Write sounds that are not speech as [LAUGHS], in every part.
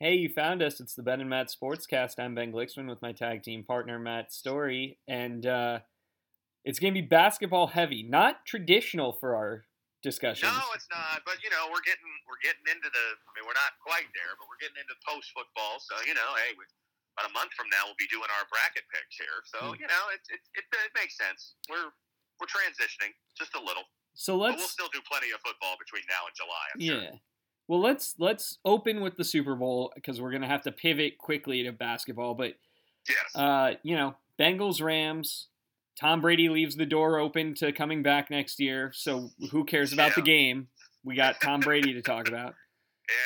Hey, you found us. It's the Ben and Matt Sportscast. I'm Ben Glicksman with my tag team partner Matt Story, and uh, it's going to be basketball heavy, not traditional for our discussions. No, it's not. But you know, we're getting we're getting into the. I mean, we're not quite there, but we're getting into post football. So you know, hey, we, about a month from now, we'll be doing our bracket picks here. So Hmm. you know, it it, it it makes sense. We're we're transitioning just a little, So let's we'll still do plenty of football between now and July. I'm sure. Yeah. Well, let's let's open with the Super Bowl because we're going to have to pivot quickly to basketball, but Yes. uh, you know, Bengals Rams. Tom Brady leaves the door open to coming back next year, so who cares about the game? We got Tom Brady to talk about. [LAUGHS] Yeah,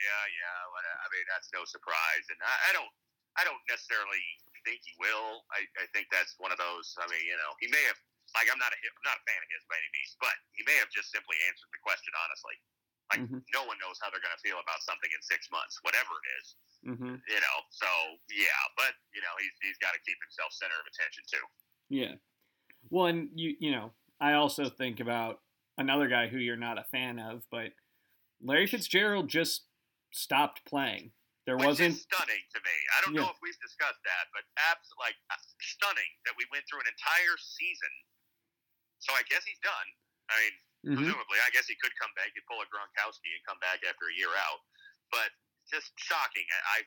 yeah, yeah. What- I mean, that's no surprise, and I, I don't, I don't necessarily think he will. I, I think that's one of those. I mean, you know, he may have. Like, I'm not a, I'm not a fan of his by any means, but he may have just simply answered the question honestly. Like, Mhm. no one knows how they're going to feel about something in six months, whatever it is. hmm You know, so yeah, but you know, he's he's got to keep himself center of attention too. Yeah. Well, and you you know, I also think about another guy who you're not a fan of, but Larry Fitzgerald just stopped playing. There Which wasn't. stunning to me. I don't Yeah. know if we've discussed that, but abs like uh, stunning that we went through an entire season. So I guess he's done. I mean, Mhm. presumably, I guess he could come back, he'd pull a Gronkowski and come back after a year out. But just shocking. I, I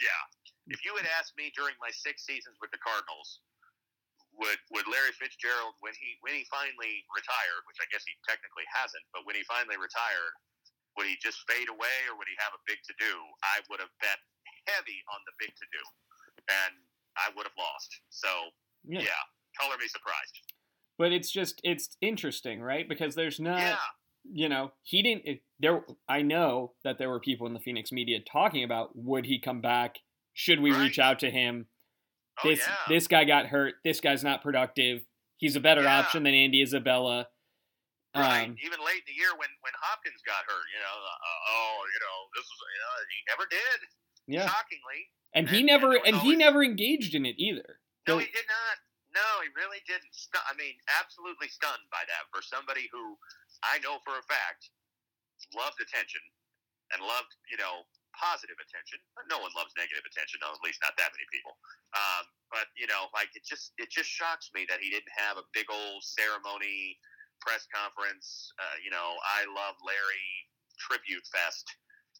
yeah. If you had asked me during my six seasons with the Cardinals, would would Larry Fitzgerald when he when he finally retired, which I guess he technically hasn't, but when he finally retired, would he just fade away or would he have a big to do? I would have bet heavy on the big to do, and I would have lost. So Yeah. yeah, color me surprised. But it's just it's interesting, right? Because there's not. yeah, You know, he didn't. It, there, I know that there were people in the Phoenix media talking about would he come back? Should we reach out to him? oh this yeah, this guy got hurt. This guy's not productive. He's a better Yeah. option than Andy Isabella. right. Um, Even late in the year when when Hopkins got hurt, you know, uh, oh, you know, this was you know, he never did. yeah, Shockingly, and he never and and he never engaged in it either. no, So- he did not. No, he really didn't. Stu- I mean, absolutely stunned by that for somebody who I know for a fact loved attention and loved, you know, positive attention. No one loves negative attention, no, at least not that many people. Um, but you know, like it just it just shocks me that he didn't have a big old ceremony, press conference. Uh, you know, I love Larry tribute fest.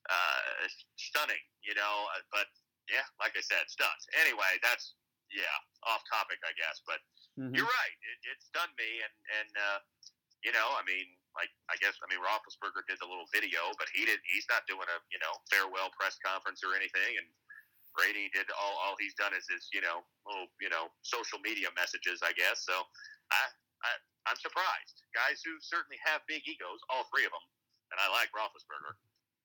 Uh, stunning, you know. uh, But yeah, like I said, stunned. Anyway, that's yeah, off topic, I guess. But Mhm. you're right. It, it stunned me, and and uh, you know, I mean, like I guess I mean Roethlisberger did the little video, but he didn't. He's not doing a you know farewell press conference or anything, and Brady did all. All he's done is his you know little you know social media messages, I guess. So I, I I'm surprised. Guys who certainly have big egos, all three of them, and I like Roethlisberger,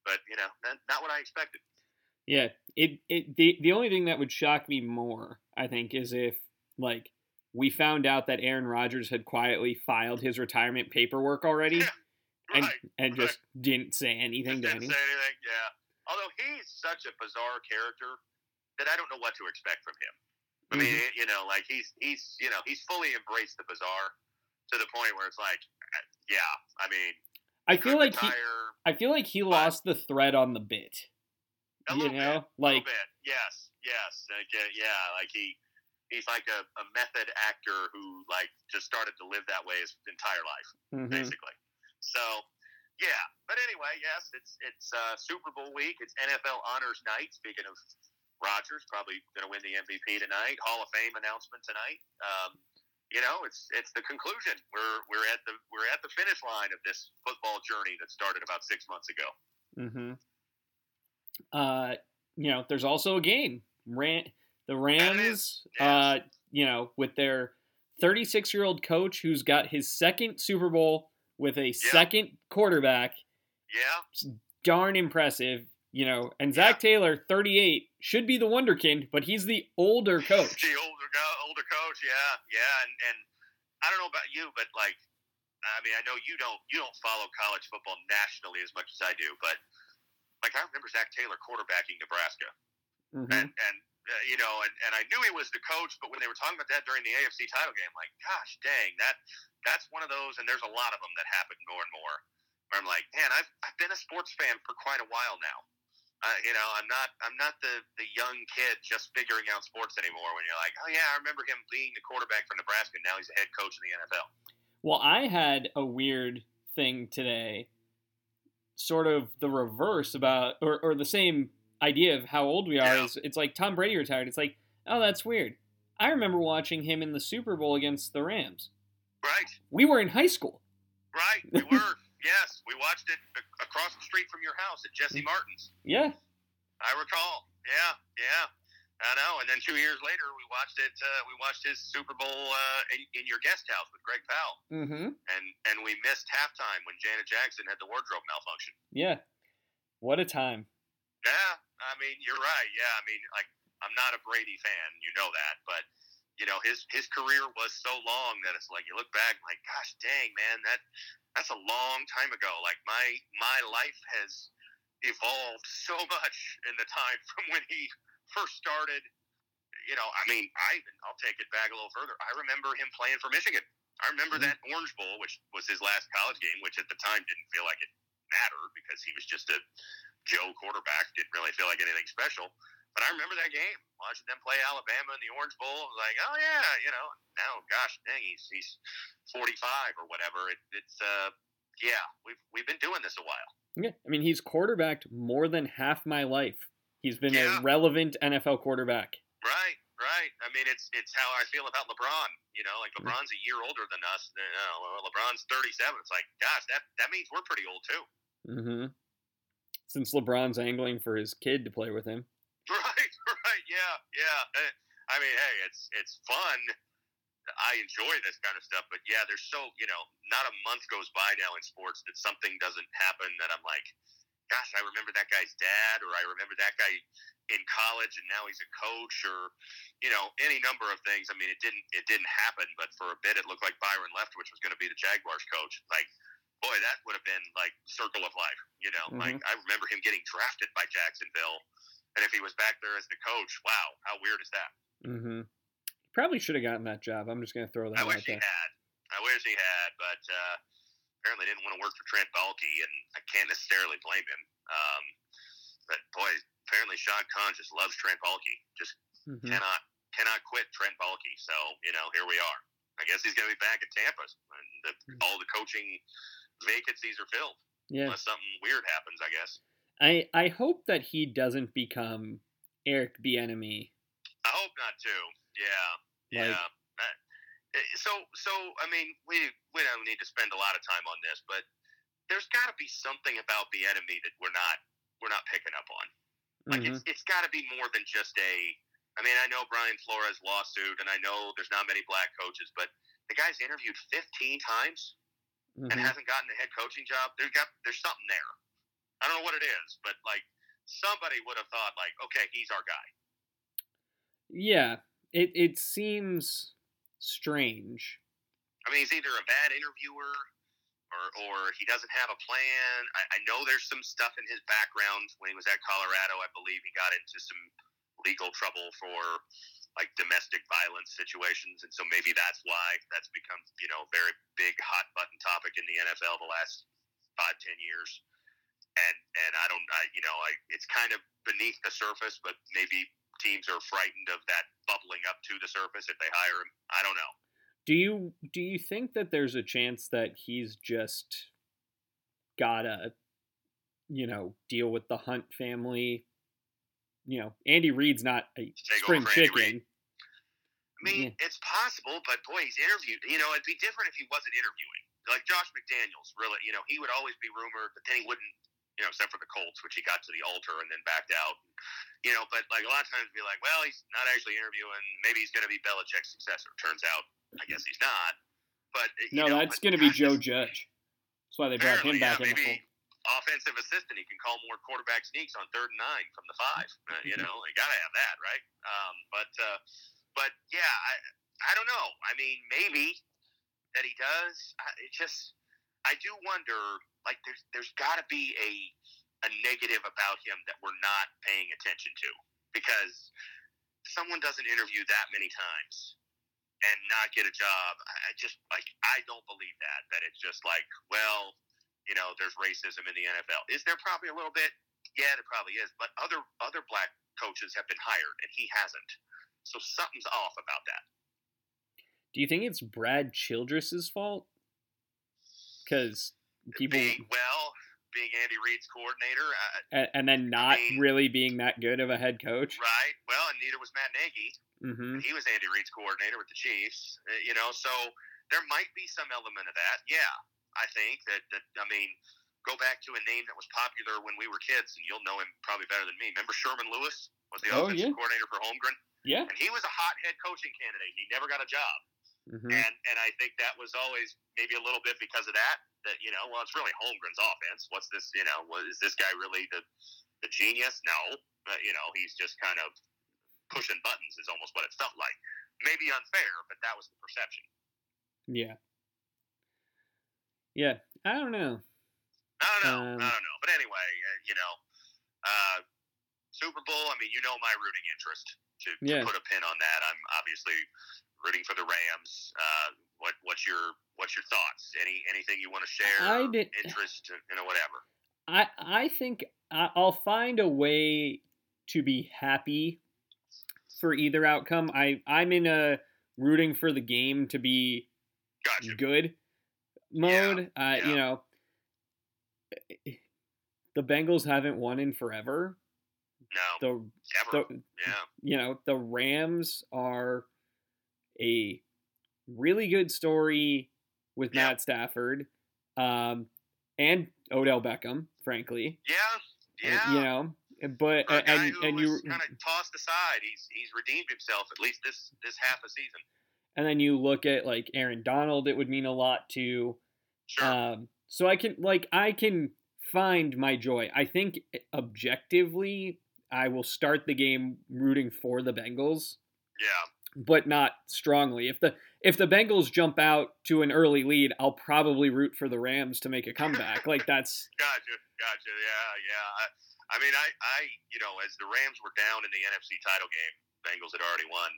but you know, not, not what I expected. Yeah, it it the the only thing that would shock me more, I think, is if like we found out that Aaron Rodgers had quietly filed his retirement paperwork already [LAUGHS] Yeah, and right. and just didn't say anything Just to didn't anyone. say anything. Yeah. Although he's such a bizarre character that I don't know what to expect from him. I mean, Mm-hmm. you know, like he's he's you know he's fully embraced the bizarre to the point where it's like, uh, yeah. I mean, I feel like he I feel like he lost the thread on the bit. a You little know, bit, like little bit. Yes, yes, like, uh, yeah. Like he he's like a, a method actor who like just started to live that way his entire life. mhm. basically. So, yeah. But anyway, yes, it's it's uh, Super Bowl week. It's NFL Honors Night. Speaking of Rodgers, probably going to win the MVP tonight. Hall of Fame announcement tonight. Um, you know, it's it's the conclusion. We're we're at the we're at the finish line of this football journey that started about six months ago. Mm-hmm. Uh, you know, there's also a game. Ran- the Rams, uh, you know, with their 36 year old coach who's got his second Super Bowl with a second quarterback, Yeah, darn impressive. You know, and Zac Taylor, 38, should be the wonderkind, but he's the older coach. the older older coach. Yeah, yeah, and and I don't know about you, but like, I mean, I know you don't you don't follow college football nationally as much as I do, but like I remember Zac Taylor quarterbacking Nebraska, Mhm. and and uh, you know, and, and I knew he was the coach, but when they were talking about that during the AFC title game, like, gosh, dang, that that's one of those, and there's a lot of them that happen more and more. Where I'm like, man, I've I've been a sports fan for quite a while now. Uh, you know, I'm not I'm not the the young kid just figuring out sports anymore. When you're like, oh yeah, I remember him being the quarterback for Nebraska. and Now he's a head coach in the NFL. Well, I had a weird thing today, sort of the reverse about, or, or the same idea of how old we are. Is it's like Tom Brady retired. It's like, oh, that's weird. I remember watching him in the Super Bowl against the Rams. Right, We were in high school. right. We [LAUGHS] were. yes, we watched it across the street from your house at Jesse Martin's. Yeah. I recall. Yeah, yeah. I know. And then two years later, we watched it. Uh, we watched his Super Bowl uh, in, in your guest house with Greg Powell, Mm-hmm. and and we missed halftime when Janet Jackson had the wardrobe malfunction. Yeah. What a time. Yeah, I mean, you're right. Yeah, I mean, like I'm not a Brady fan, you know that, but you know his his career was so long that it's like you look back, like, gosh, dang, man, that that's a long time ago. Like my my life has evolved so much in the time [LAUGHS] from when he first started. You know, I mean, I even I'll take it back a little further. I remember him playing for Michigan. I remember Mhm. that Orange Bowl, which was his last college game, which at the time didn't feel like it mattered because he was just a Joe quarterback. Didn't really feel like anything special. But I remember that game, watching them play Alabama in the Orange Bowl. I was like, oh yeah, you know. Now, gosh, dang, he's he's 45 or whatever. It, it's uh, yeah, we've we've been doing this a while. Yeah. I mean, he's quarterbacked more than half my life. He's been Yeah. a relevant NFL quarterback. Right, right. I mean, it's it's how I feel about LeBron. You know, like. LeBron's a year older than us. You LeBron's 37. It's like, gosh, that that means we're pretty old too. Mm-hmm. Since LeBron's angling for his kid to play with him. [LAUGHS] Right, right, yeah, yeah. Uh, I mean, hey, it's it's fun. I enjoy this kind of stuff, but yeah, there's so you know, not a month goes by now in sports that something doesn't happen that I'm like, gosh, I remember that guy's dad, or I remember that guy in college, and now he's a coach, or you know, any number of things. I mean, it didn't it didn't happen, but for a bit, it looked like Byron Leftwich was going to be the Jaguars coach. Like, boy, that would have been like circle of life. You know, like I remember him getting drafted by Jacksonville. And if he was back there as the coach, wow, how weird is that? Mm-hmm. Probably should have gotten that job. I'm just gonna throw that I wish he there. had. I wish he had, but uh, apparently didn't want to work for Trent Baalke, and I can't necessarily blame him. Um, but boy, apparently Shad Khan just loves Trent Baalke. Just Mhm. cannot cannot quit Trent Baalke. So you know, here we are. I guess he's going to be back at Tampa, and the, all the coaching vacancies are filled, Yeah. unless something weird happens. I guess. I I hope that he doesn't become Eric Bieniemy. I hope not too. Yeah, Like- yeah. Uh, eh, so, so I mean, we we don't need to spend a lot of time on this, but there's got to be something about Bieniemy that we're not we're not picking up on. Like Mhm. it's it's got to be more than just a. I mean, I know Brian Flores lawsuit, and I know there's not many black coaches, but the guy's interviewed 15 times and Mhm. hasn't gotten a head coaching job. There's got there's something there. I don't know what it is, but like somebody would have thought like, okay, he's our guy. Yeah. It it seems strange. I mean, he's either a bad interviewer or, or he doesn't have a plan. I, I know there's some stuff in his background when he was at Colorado. I believe he got into some legal trouble for like domestic violence situations, and so maybe that's why that's become you know a very big hot button topic in the NFL the last five ten years. And and I don't I you know I it's kind of beneath the surface, but maybe teams are frightened of that bubbling up to the surface if they hire him. I don't know. Do you do you think that there's a chance that he's just gotta, you know, deal with the Hunt family? You know, Andy Reid's not a spring over for Andy chicken. I mean, it's possible, but boy, he's interviewed. You know, it'd be different if he wasn't interviewing. Like Josh McDaniels, really. You know, he would always be rumored, but then he wouldn't. You know, except for the Colts, which he got to the altar and then backed out. You know, but like a lot of times, be like, well, he's not actually interviewing. Maybe he's going to be Belichick's successor. Turns out, I guess he's not. But you No, know, that's going to be Joe Judge. That's why they brought him back yeah, in the maybe. Offensive assistant. He can call more quarterback sneaks on third and nine from the five. Uh, you know, you gotta have that, right? Um, but uh, but yeah, I I don't know. I mean, maybe that he does. I, it just I do wonder. Like, there's there's got to be a a negative about him that we're not paying attention to because someone doesn't interview that many times and not get a job. I I just like I don't believe that. That it's just like, well, you know, there's racism in the NFL. Is there probably a little bit? Yeah, there probably is, but other other black coaches have been hired, and he hasn't. So something's off about that. Do you think it's Brad Childress's fault? Because people, Being, well, being Andy Reid's coordinator, uh, and, and then not really being that good of a head coach. right? Well, and neither was Matt Nagy. Mm-hmm. He was Andy Reid's coordinator with the Chiefs. uh, You know, so there might be some element of that. Yeah, I think that. that I mean, go back to a name that was popular when we were kids, and you'll know him probably better than me. Remember Sherman Lewis was the Oh, offensive yeah. coordinator for Holmgren, Yeah. and he was a hot head coaching candidate. He never got a job. Mm-hmm. And and I think that was always maybe a little bit because of that. That you know, well, it's really Holmgren's offense. What's this? You know, what, is this guy really the the genius? No, but you know, he's just kind of pushing buttons. Is almost what it felt like. Maybe unfair, but that was the perception. Yeah. Yeah. I don't know. I don't know. Um, I don't know. But anyway, uh, you know, uh, Super Bowl. I mean, you know my rooting interest. To, Yeah. to put a pin on that, I'm obviously rooting for the Rams. Uh, what what's your what's your thoughts? Any anything you want to share? I did- interest, you know, whatever. I I think I'll find a way to be happy for either outcome. I I'm in a rooting for the game to be Gotcha. good mode. Uh, yeah. You know, the Bengals haven't won in forever. No, The, ever. the yeah. you know the Rams are a really good story with Yeah. Matt Stafford, um, and Odell Beckham, frankly. Yeah. Uh, Yeah. You know, but For a guy and and you kind of tossed aside, he's he's redeemed himself at least this this half a season. and then you look at like Aaron Donald, it would mean a lot to. Sure. Um, so I can like I can find my joy. I think objectively, I will start the game rooting for the Bengals, yeah. but not strongly. If the if the Bengals jump out to an early lead, I'll probably root for the Rams to make a comeback. like that's [LAUGHS] Gotcha, gotcha. Yeah, yeah. I, I mean, I, I, you know, as the Rams were down in the NFC title game, Bengals had already won.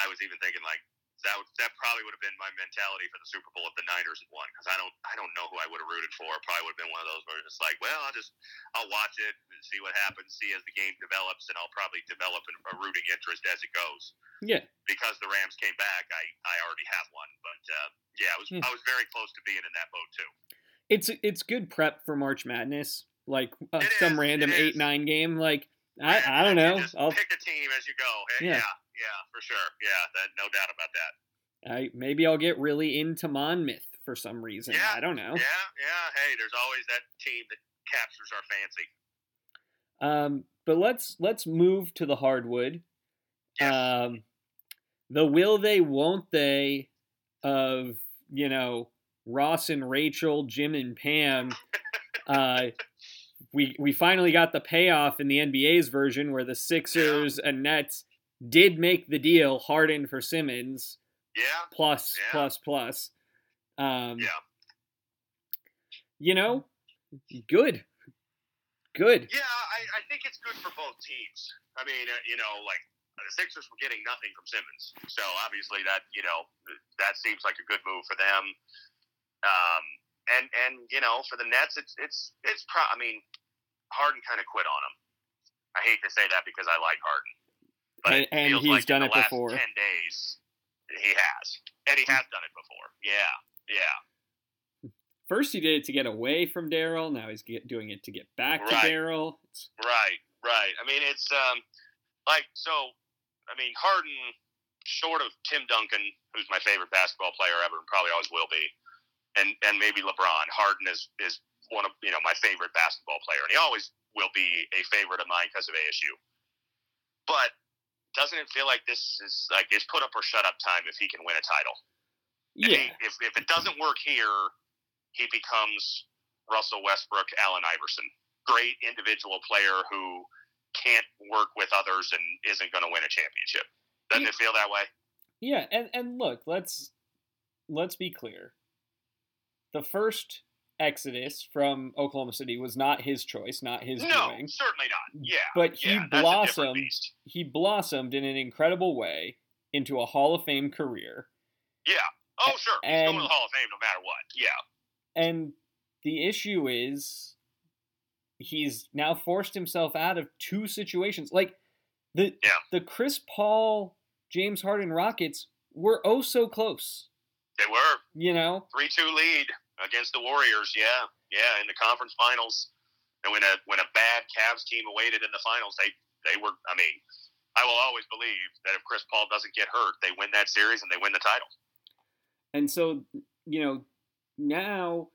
I was even thinking like that. Would, that probably would have been my mentality for the Super Bowl if the Niners had won because I don't, I don't know who I would have rooted for. Probably would have been one of those where it's like, well, I'll just, I'll watch it and see what happens, see as the game develops, and I'll probably develop a rooting interest as it goes. yeah. Because the Rams came back, I, I already have one. But uh, yeah, I was, Hmm. I was very close to being in that boat too. It's it's good prep for March Madness, like uh, some is, random eight is. nine game. Like I I don't know. Just I'll pick a team as you go. Yeah. Yeah, yeah, for sure. Yeah, that, no doubt about that. I maybe I'll get really into Monmouth for some reason. Yeah, I don't know. Yeah, yeah. Hey, there's always that team that captures our fancy. Um, but let's let's move to the hardwood. Yes. Um, the will they, won't they, of you know Ross and Rachel, Jim and Pam. [LAUGHS] Uh, we we finally got the payoff in the NBA's version where the Sixers and Nets did make the deal. Harden for Simmons Yeah, plus Yeah. plus plus. Um, yeah, you know, good, good. yeah. I, I think it's good for both teams. I mean, uh, you know, like the Sixers were getting nothing from Simmons, so obviously that you know that seems like a good move for them. Um, and and you know, for the Nets, it's it's it's. Pro- I mean, Harden kind of quit on him. I hate to say that because I like Harden, but And- and he's like done in it last before. Ten days, he has, and he has done it before. Yeah, yeah. First, he did it to get away from Daryl. Now he's get, doing it to get back to Daryl. Right, right. I mean, it's um, like so. I mean, Harden, short of Tim Duncan, who's my favorite basketball player ever, and probably always will be, and and maybe LeBron. Harden is is one of you know my favorite basketball player, and he always will be a favorite of mine because of ASU. But doesn't it feel like this is like it's put up or shut up time if he can win a title? If Yeah, he- if, if it doesn't work here, he becomes Russell Westbrook, Allen Iverson. Great individual player who can't work with others and isn't going to win a championship. Doesn't Yeah. it feel that way? yeah, and and look, let's let's be clear. The first exodus from Oklahoma City was not his choice, not his No, doing. certainly not. Yeah. But he yeah, that's blossomed. He blossomed in an incredible way into a Hall of Fame career. Yeah. Oh, sure. He's going to And- the Hall of Fame no matter what. Yeah. And the issue is he's now forced himself out of two situations. Like the Yeah. the Chris Paul James Harden Rockets were oh so close. They were You know, three two lead against the Warriors. Yeah, yeah, in the conference finals. And when a when a bad Cavs team awaited in the finals, they they were. I mean, I will always believe that if Chris Paul doesn't get hurt, they win that series and they win the title. and so you know now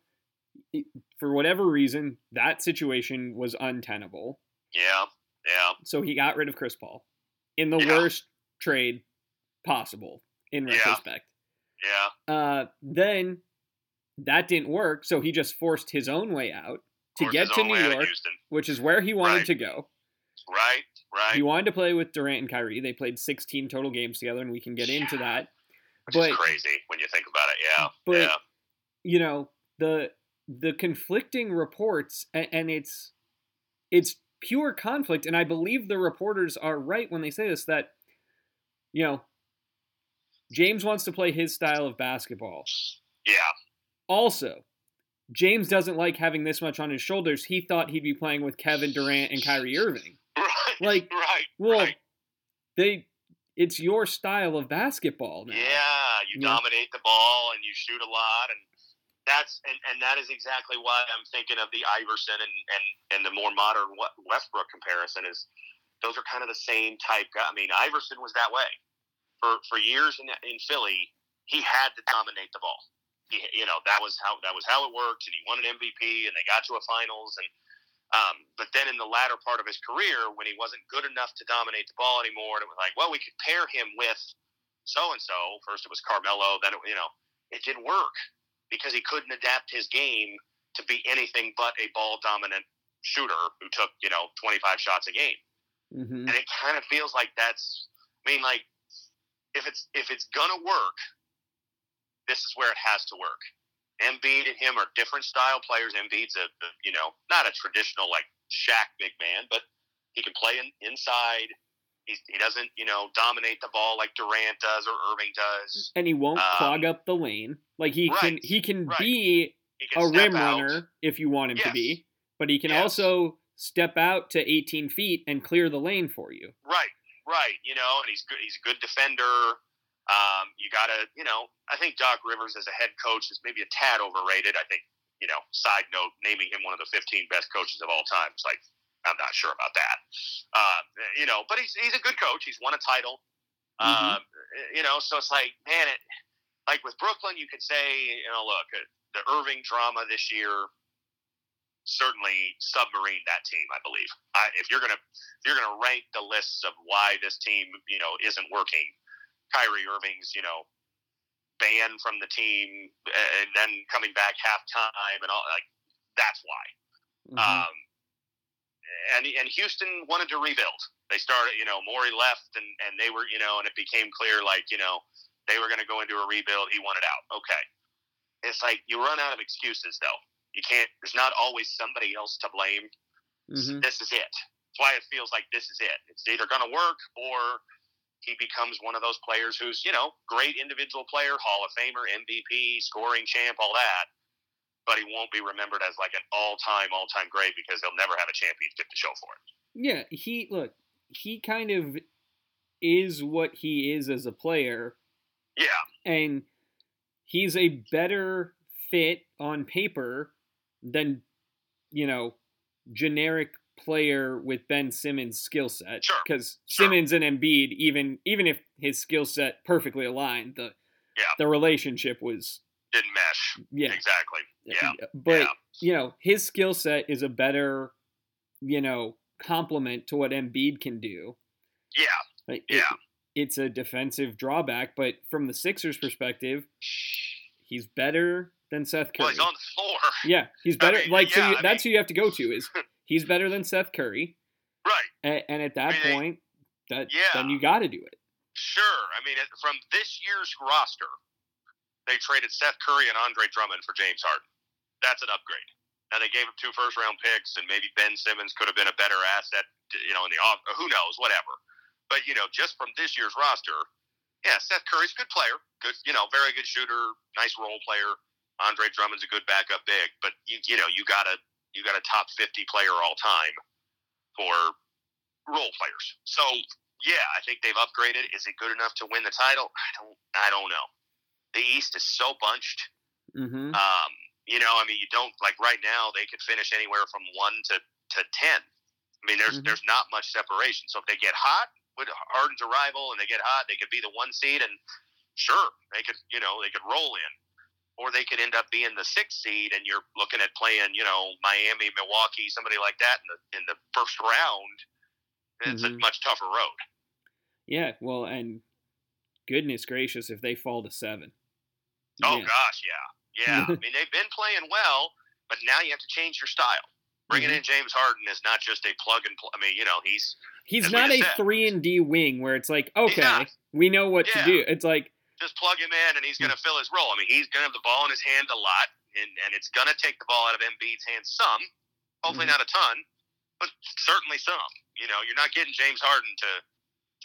for whatever reason that situation was untenable. Yeah, yeah, So he got rid of Chris Paul in the Yeah. worst trade possible in Yeah. retrospect. yeah, Uh, then that didn't work, so he just forced his own way out to get to New way out of York, which is where he wanted Right. to go. Right, right. He wanted to play with Durant and Kyrie. They played 16 total games together, and we can get into that. Which but- is crazy when you think about it. Yeah, But yeah, you know the the conflicting reports, and, and it's it's pure conflict. And I believe the reporters are right when they say this that you know James wants to play his style of basketball. yeah, Also, James doesn't like having this much on his shoulders. He thought he'd be playing with Kevin Durant and Kyrie Irving. [LAUGHS] right, Like, right, Well, right. they it's your style of basketball now. Yeah, you Yeah. dominate the ball and you shoot a lot, and that's and, and that is exactly why I'm thinking of the Iverson and and and the more modern Westbrook comparison is those are kind of the same type guy. I mean, Iverson was that way for for years in in Philly. He had to dominate the ball. He, you know, that was how that was how it worked, and he won an MVP, and they got to a finals, and um, but then in the latter part of his career, when he wasn't good enough to dominate the ball anymore, and it was like, well, we could pair him with so and so. First it was Carmelo, then it, you know, it didn't work because he couldn't adapt his game to be anything but a ball dominant shooter who took you know 25 shots a game. hmm And it kind of feels like that's. I mean, like if it's if it's gonna work, this is where it has to work. Embiid and him are different style players. Embiid's a, a you know not a traditional like Shaq big man, but he can play in, inside. He's, he doesn't you know dominate the ball like Durant does or Irving does. And he won't Um, clog up the lane. Like he can he can right. be He a can step rim out. runner if you want him to be, but he can Yes. also step out to 18 feet and clear the lane for you. Right, right. You know, and he's good. He's a good defender. Um, you gotta, you know, I think Doc Rivers as a head coach is maybe a tad overrated. I think, you know, side note, naming him one of the 15 best coaches of all time is like, I'm not sure about that. Uh, you know, but he's he's a good coach. He's won a title. Mhm. Um, you know, so it's like, man, it like with Brooklyn, you could say, you know, look, uh, the Irving drama this year certainly submarine that team. I believe. I, if you're gonna if you're gonna rank the lists of why this team, you know, isn't working, Kyrie Irving's, you know, banned from the team and then coming back halftime and all like that's why. Mhm. Um, and and Houston wanted to rebuild. They started, you know, Morey left, and and they were, you know, and it became clear, like, you know, they were going to go into a rebuild. He wanted out. Okay, it's like you run out of excuses, though. You can't. There's not always somebody else to blame. Mhm. This is it. That's why it feels like this is it. It's either going to work or he becomes one of those players who's, you know, great individual player, Hall of Famer, MVP, scoring champ, all that. But he won't be remembered as like an all-time, all-time great because he'll never have a championship to show for it. Yeah, he look, he kind of is what he is as a player. Yeah, and he's a better fit on paper than you know generic player with Ben Simmons' skill set Sure, because sure. Simmons and Embiid even even if his skill set perfectly aligned the Yeah. the relationship was didn't mesh yeah exactly. Yeah, but yeah. you know his skill set is a better you know complement to what Embiid can do yeah, like, it- yeah. it's a defensive drawback but from the Sixers perspective he's better than Seth Curry Well, he's on the floor. Yeah, he's I better. mean, like, so you, I that's who you have to go to is [LAUGHS] he's better than Seth Curry, Right. and, and at that I mean, point, that Yeah. then you got to do it. Sure. I mean, from this year's roster, they traded Seth Curry and Andre Drummond for James Harden. That's an upgrade. Now they gave him two first round picks, and maybe Ben Simmons could have been a better asset, you know, in the off. Who knows? Whatever. But you know, just from this year's roster, yeah, Seth Curry's a good player, good, you know, very good shooter, nice role player. Andre Drummond's a good backup big, but you, you know, you gotta you got a top 50 player all time for role players. So yeah, I think they've upgraded. Is it good enough to win the title? I don't. I don't know. The East is so bunched. Mm-hmm. Um, you know, I mean, you don't like right now. They could finish anywhere from one to, to ten. I mean, there's Mhm. there's not much separation. So if they get hot with Harden's arrival and they get hot, they could be the one seed, and sure, they could you know they could roll in, or they could end up being the sixth seed, and you're looking at playing you know Miami, Milwaukee, somebody like that in the in the first round. It's Mhm. a much tougher road. Yeah, well, and goodness gracious, if they fall to seven. Oh Yeah. gosh, yeah, yeah. I [LAUGHS] mean, they've been playing well, but now you have to change your style. Bringing Mhm. in James Harden is not just a plug and play. I mean, you know, he's He's not a said. three and D wing where it's like, okay, we know what Yeah. to do. It's like, just plug him in and he's Hmm. going to fill his role. I mean, he's going to have the ball in his hand a lot, and, and it's going to take the ball out of Embiid's hands some. Hopefully, Mhm. not a ton, but certainly some. You know, you're not getting James Harden to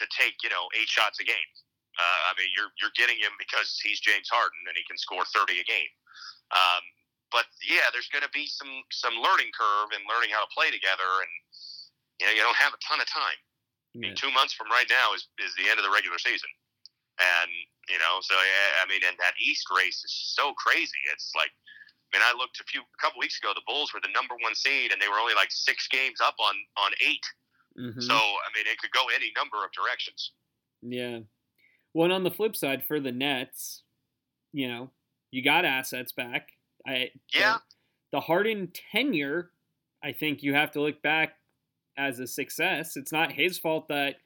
to take you know eight shots a game. Uh, I mean, you're you're getting him because he's James Harden and he can score 30 a game. Um, but yeah, there's going to be some some learning curve and learning how to play together, and you know, you don't have a ton of time. I mean, two months from right now is, is the end of the regular season. And, you know, so, yeah, I mean, and that East race is so crazy. It's like, I mean, I looked a few, a couple weeks ago, the Bulls were the number one seed and they were only like six games up on, on 8 Mhm. So, I mean, it could go any number of directions. Yeah. Well, and on the flip side, for the Nets, you know, you got assets back. I Yeah. The, the Harden tenure, I think you have to look back as a success. It's not his fault that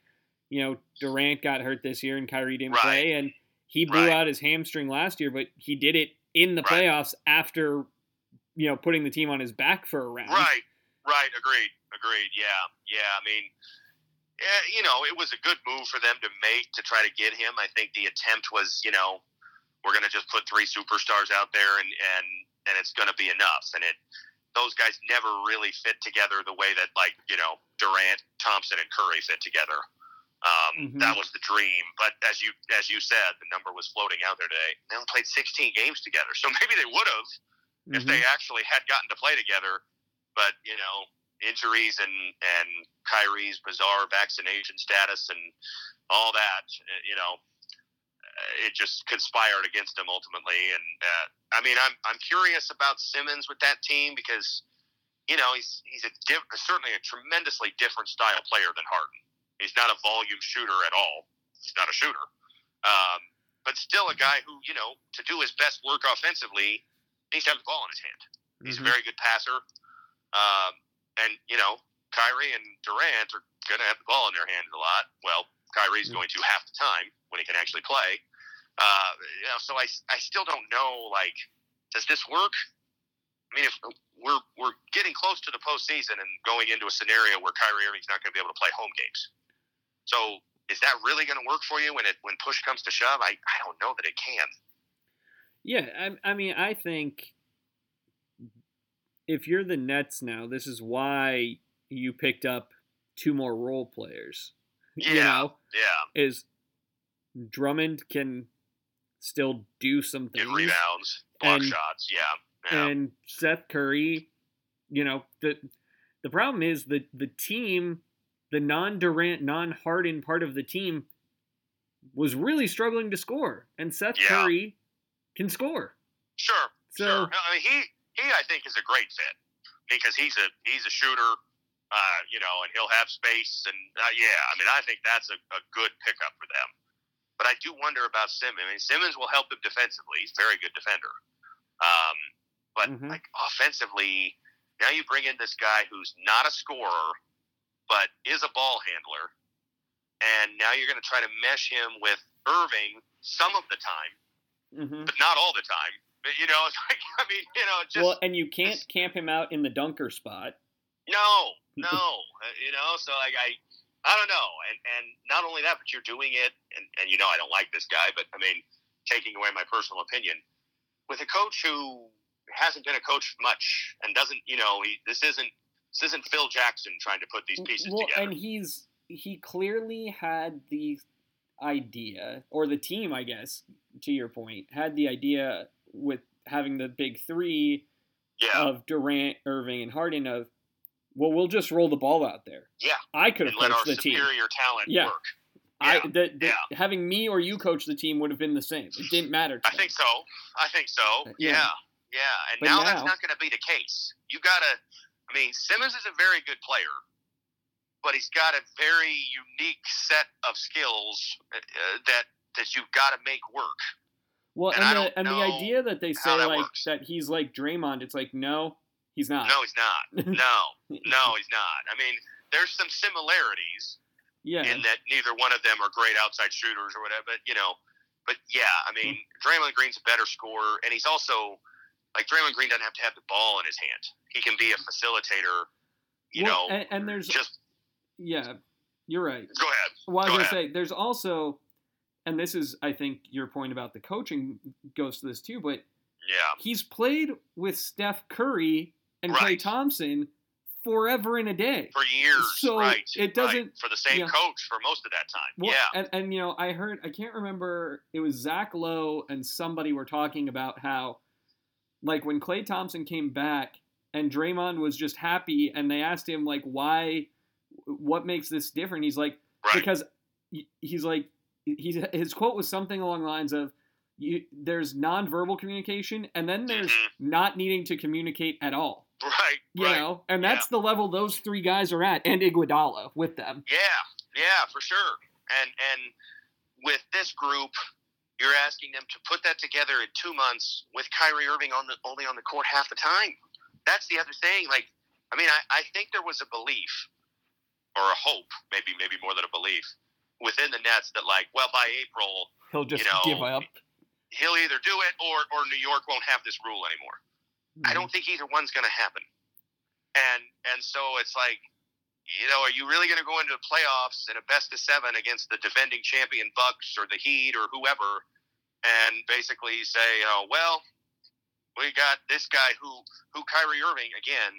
you know Durant got hurt this year and Kyrie didn't Right. play, and he blew Right. out his hamstring last year, but he did it in the Right. playoffs after you know putting the team on his back for a round. Right, right. Agreed, agreed. Yeah, yeah. I mean, yeah, you know, it was a good move for them to make to try to get him. I think the attempt was, you know, we're going to just put three superstars out there and and and it's going to be enough. And it those guys never really fit together the way that like you know Durant, Thompson, and Curry fit together. Um, Mhm. That was the dream. But as you as you said, the number was floating out there today. They only played 16 games together, so [LAUGHS] maybe they would have if Mhm. they actually had gotten to play together. But you know, injuries and and Kyrie's bizarre vaccination status and all that, uh, you know, uh, it just conspired against him ultimately. And uh, I mean, I'm I'm curious about Simmons with that team because you know he's he's a diff- certainly a tremendously different style player than Harden. He's not a volume shooter at all. He's not a shooter. Um, but still a guy who, you know, to do his best work offensively, needs to have the ball in his hand. He's Mhm. a very good passer. Um, and, you know, Kyrie and Durant are going to have the ball in their hands a lot. Well, Kyrie's Mhm. going to half the time when he can actually play. Uh, you know, so I, I still don't know, like, does this work? I mean, if we're we're getting close to the postseason and going into a scenario where Kyrie Irving's not going to be able to play home games, so is that really going to work for you when it when push comes to shove? I, I don't know that it can. Yeah, I, I mean, I think if you're the Nets now, this is why you picked up two more role players. You Yeah. know, Yeah, is Drummond can still do some get things, rebounds, block And- shots. Yeah, yeah. and Seth Curry. You know the the problem is the the team, the non Durant, non Harden part of the team, was really struggling to score, and Seth Yeah. Curry can score. sure, So sure. I mean, he he I think is a great fit because he's a he's a shooter. Uh, you know, and he'll have space, and uh, yeah, I mean, I think that's a, a good pickup for them. But I do wonder about Simmons. I mean, Simmons will help him defensively. He's a very good defender. Um, but Mhm. like offensively, now you bring in this guy who's not a scorer, but is a ball handler, and now you're going to try to mesh him with Irving some of the time, mhm. but not all the time. But, you know, [LAUGHS] it's like I mean, you know, just well, and you can't camp him out in the dunker spot. no, [LAUGHS] no, uh, you know. So like I, I don't know, and and not only that, but you're doing it, and and you know I don't like this guy, but I mean, taking away my personal opinion, with a coach who hasn't been a coach much and doesn't, you know, he, this isn't this isn't Phil Jackson trying to put these pieces well, together. and he's he clearly had the idea, or the team, I guess, to your point, had the idea with having the big three Yeah. of Durant, Irving, and Harden of, well, we'll just roll the ball out there. Yeah. I could have let our coached the team. superior talent Yeah. work. I the, the, yeah. having me or you coach the team would have been the same. It didn't matter. To I them. think so. I think so. Yeah. Yeah. Yeah. And But now, that's not going to be the case. You got to, I mean, Simmons is a very good player, but he's got a very unique set of skills uh, uh, that that you've got to make work. Well, and and, the and the idea that they say that like works. that he's like Draymond, it's like no, he's not. No, he's not. [LAUGHS] No, no, he's not. I mean, there's some similarities yeah. in that neither one of them are great outside shooters or whatever, but you know, but yeah, I mean, Hmm. Draymond Green's a better scorer, and he's also like Draymond Green doesn't have to have the ball in his hand. He can be a facilitator. You Well, know, and, and there's just yeah, you're right. go ahead. Well, I was Go gonna say there's also, and this is I think your point about the coaching goes to this too, but Yeah, he's played with Steph Curry and Klay Thompson forever in a day. for years, So, right? it doesn't- for the same yeah. coach for most of that time. Well, yeah, and, and you know, I heard I can't remember it was Zach Lowe and somebody were talking about how, like when Klay Thompson came back and Draymond was just happy, and they asked him like why, what makes this different? He's like right. because he's like he's his quote was something along the lines of. You, there's nonverbal communication, and then there's Mhm. not needing to communicate at all. right, You right. know, and that's the level those three guys are at, and Iguodala with them. Yeah, yeah, for sure. And and with this group, you're asking them to put that together in two months with Kyrie Irving on the only on the court half the time. That's the other thing. Like, I mean, I, I think there was a belief or a hope, maybe maybe more than a belief, within the Nets that like, well, by April He'll just You know, give up. he'll either do it or or New York won't have this rule anymore. I hmm. don't think either one's going to happen. And and so it's like, you know, are you really going to go into the playoffs in a best of seven against the defending champion Bucks or the Heat or whoever, and basically say, you know, well, we got this guy who who Kyrie Irving again,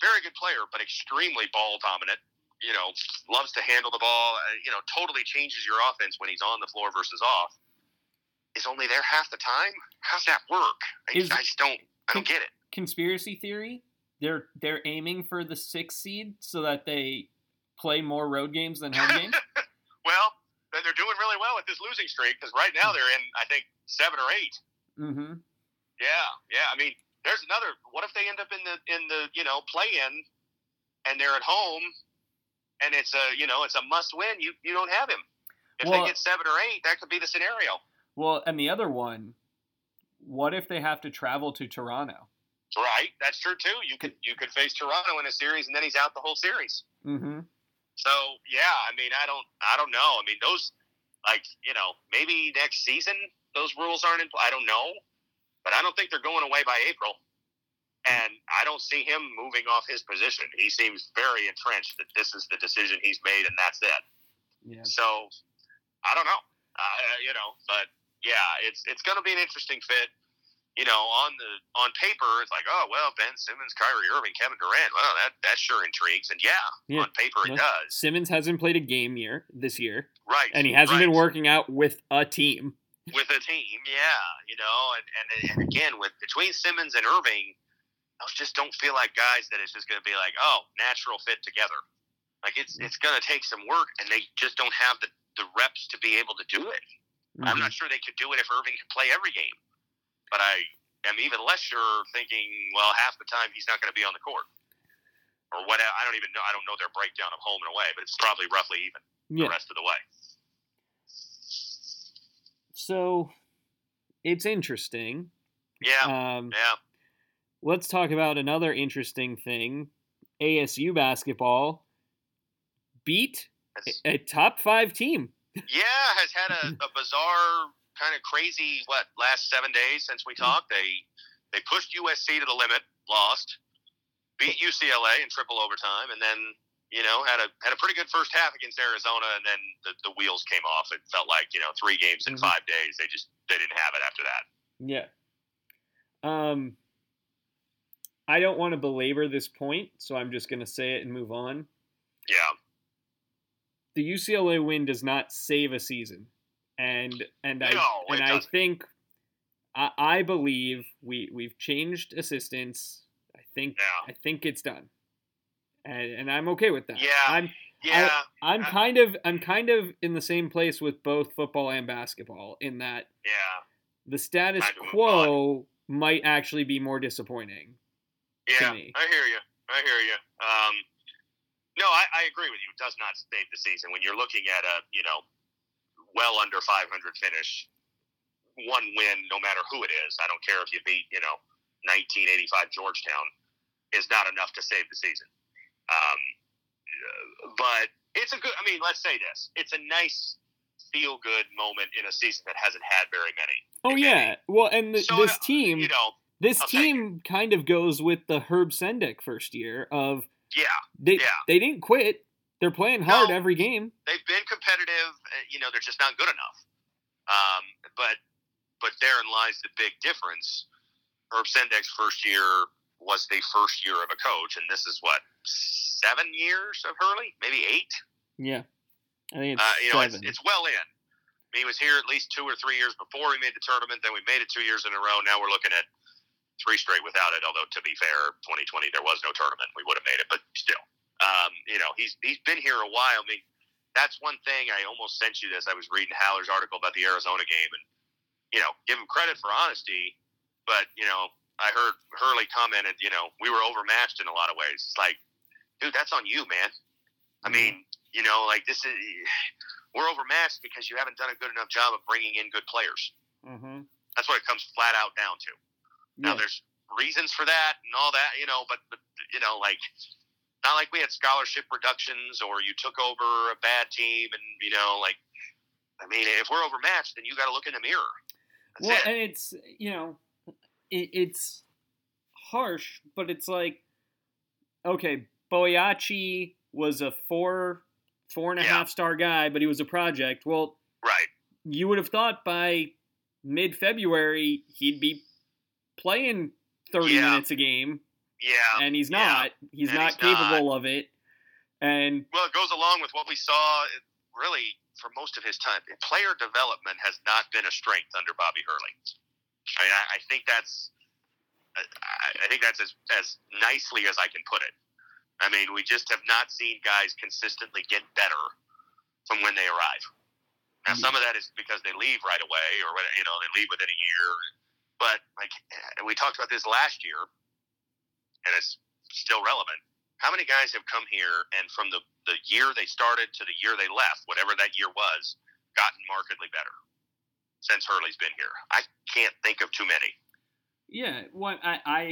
very good player, but extremely ball dominant. You know, loves to handle the ball. uh, You know, totally changes your offense when he's on the floor versus off. Is only there half the time. How's that work? I, Is- I just don't. I don't get it. conspiracy theory. They're they're aiming for the sixth seed so that they play more road games than home games. [LAUGHS] Well, they're doing really well with this losing streak because right now they're in, I think, seven or eight. mm-hmm. Yeah, yeah. I mean, there's another. What if they end up in the in the you know play in, and they're at home, and it's a you know it's a must win. You you don't have him. If Well- they get seven or eight, that could be the scenario. Well, and the other one, what if they have to travel to Toronto? Right, that's true too. You could you could face Toronto in a series, and then he's out the whole series. Mm-hmm. So yeah, I mean, I don't, I don't know. I mean, those, like, you know, maybe next season those rules aren't in. I don't know, but I don't think they're going away by April. And I don't see him moving off his position. He seems very entrenched that this is the decision he's made, and that's it. Yeah. So I don't know, uh, you know, but yeah, it's it's going to be an interesting fit. You know, on the on paper, it's like, oh well, Ben Simmons, Kyrie Irving, Kevin Durant. Well, that that sure intrigues, and yeah, Yeah. on paper it Yeah. does. Simmons hasn't played a game year this year, Right. and he hasn't right. been working out with a team. with a team, yeah, you know, and, and and again with between Simmons and Irving, I just don't feel like guys that it's just going to be like, oh, natural fit together. Like it's it's going to take some work, and they just don't have the the reps to be able to do it. Mm-hmm. I'm not sure they could do it if Irving could play every game, but I am even less sure thinking, well, half the time he's not going to be on the court. Or what? I don't even know. I don't know their breakdown of home and away, but it's probably roughly even Yeah. the rest of the way. So it's interesting. Yeah, Um, yeah. let's talk about another interesting thing. ASU basketball beat It's- a top five team. Yeah, has had a, [LAUGHS] a bizarre, kind of crazy what last seven days since we talked. They they pushed USC to the limit, lost, beat UCLA in triple overtime, and then you know had a had a pretty good first half against Arizona, and then the, the wheels came off. It felt like you know three games in Mhm. five days. They just they didn't have it after that. Yeah. Um, I don't want to belabor this point, so I'm just going to say it and move on. Yeah, The UCLA win does not save a season, and and I No, it and I think I, I believe we we've changed assistants. I think Yeah. I think it's done, and and I'm okay with that. Yeah. I'm Yeah. I'm I- kind of I'm kind of in the same place with both football and basketball in that yeah. the status Time to move quo might actually be more disappointing. Yeah. I hear you. I hear you. Um, no, I, I agree with you. It does not save the season when you're looking at a you know well under 500 finish, one win, no matter who it is. I don't care if you beat you know 1985 Georgetown, is not enough to save the season. Um, but it's a good. I mean, let's say this: it's a nice feel good moment in a season that hasn't had very many. Oh yeah. any. Well, and th- So, this uh, team You know, this I'll team kind of goes with the Herb Sendek first year of yeah, they Yeah. they didn't quit. They're playing hard No. every game. they've been competitive. uh, You know, they're just not good enough. Um, but but therein lies the big difference. Herb Sendek's first year was the first year of a coach, and this is what seven years of Hurley, maybe eight. Yeah. I think it's Uh, you know, it's, seven. it's well in. He was here at least two or three years before we made the tournament. Then we made it two years in a row. Now we're looking at three straight without it. Although to be fair, 2020 there was no tournament. We would have made it, but still, um, you know, he's he's been here a while. I mean, that's one thing. I almost sent you this. I was reading Haller's article about the Arizona game, and you know, give him credit for honesty, but you know, I heard Hurley commented, you know, we were overmatched in a lot of ways. It's like, dude, that's on you, man. I mean, you know, like this is we're overmatched because you haven't done a good enough job of bringing in good players. mm-hmm. That's what it comes flat out down to. Now, there's reasons for that and all that, you know, but, but you know, like not like we had scholarship reductions or you took over a bad team and you know, like I mean, if we're overmatched, then you got to look in the mirror. That's well, it. and it's you know, it, it's harsh, but it's like, okay, Boakye was a four four and a half Yeah. star guy, but he was a project. Well, right. you would have thought by mid February he'd be playing thirty Yeah. minutes a game, Yeah. and he's yeah. not. He's And not he's not. capable of it. And Well, it goes along with what we saw really for most of his time. Player development has not been a strength under Bobby Hurley. I, mean, I, I think that's I, I think that's as, as nicely as I can put it. I mean, we just have not seen guys consistently get better from when they arrive. Now, some of that is because they leave right away, or you know, they leave within a year. But like we talked about this last year, and it's still relevant. How many guys have come here and from the, the year they started to the year they left, whatever that year was, gotten markedly better since Hurley's been here? I can't think of too many. yeah, what I I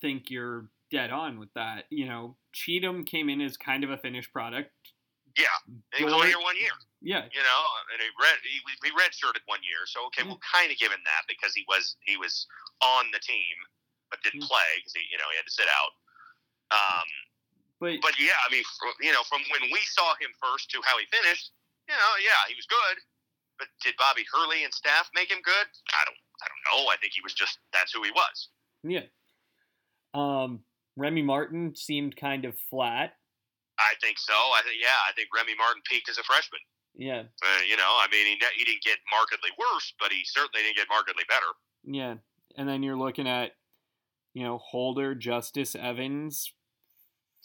think you're dead on with that. You know, Cheatham came in as kind of a finished product. Yeah, he was only here one year, Yeah, you know, and he red he, he redshirted one year, so okay, we'll kind of give him that because he was he was on the team but didn't Mm. play because he you know he had to sit out. Um, but but yeah, I mean, fr- you know, from when we saw him first to how he finished, you know, yeah, he was good. But did Bobby Hurley and staff make him good? I don't, I don't know. I think he was just that's who he was. yeah. Um, Remy Martin seemed kind of flat. I think so. I think yeah, I think Remy Martin peaked as a freshman. Yeah, Uh, you know, I mean, he, ne- he didn't get markedly worse, but he certainly didn't get markedly better. yeah. And then you're looking at, you know, Holder, Justice, Evans,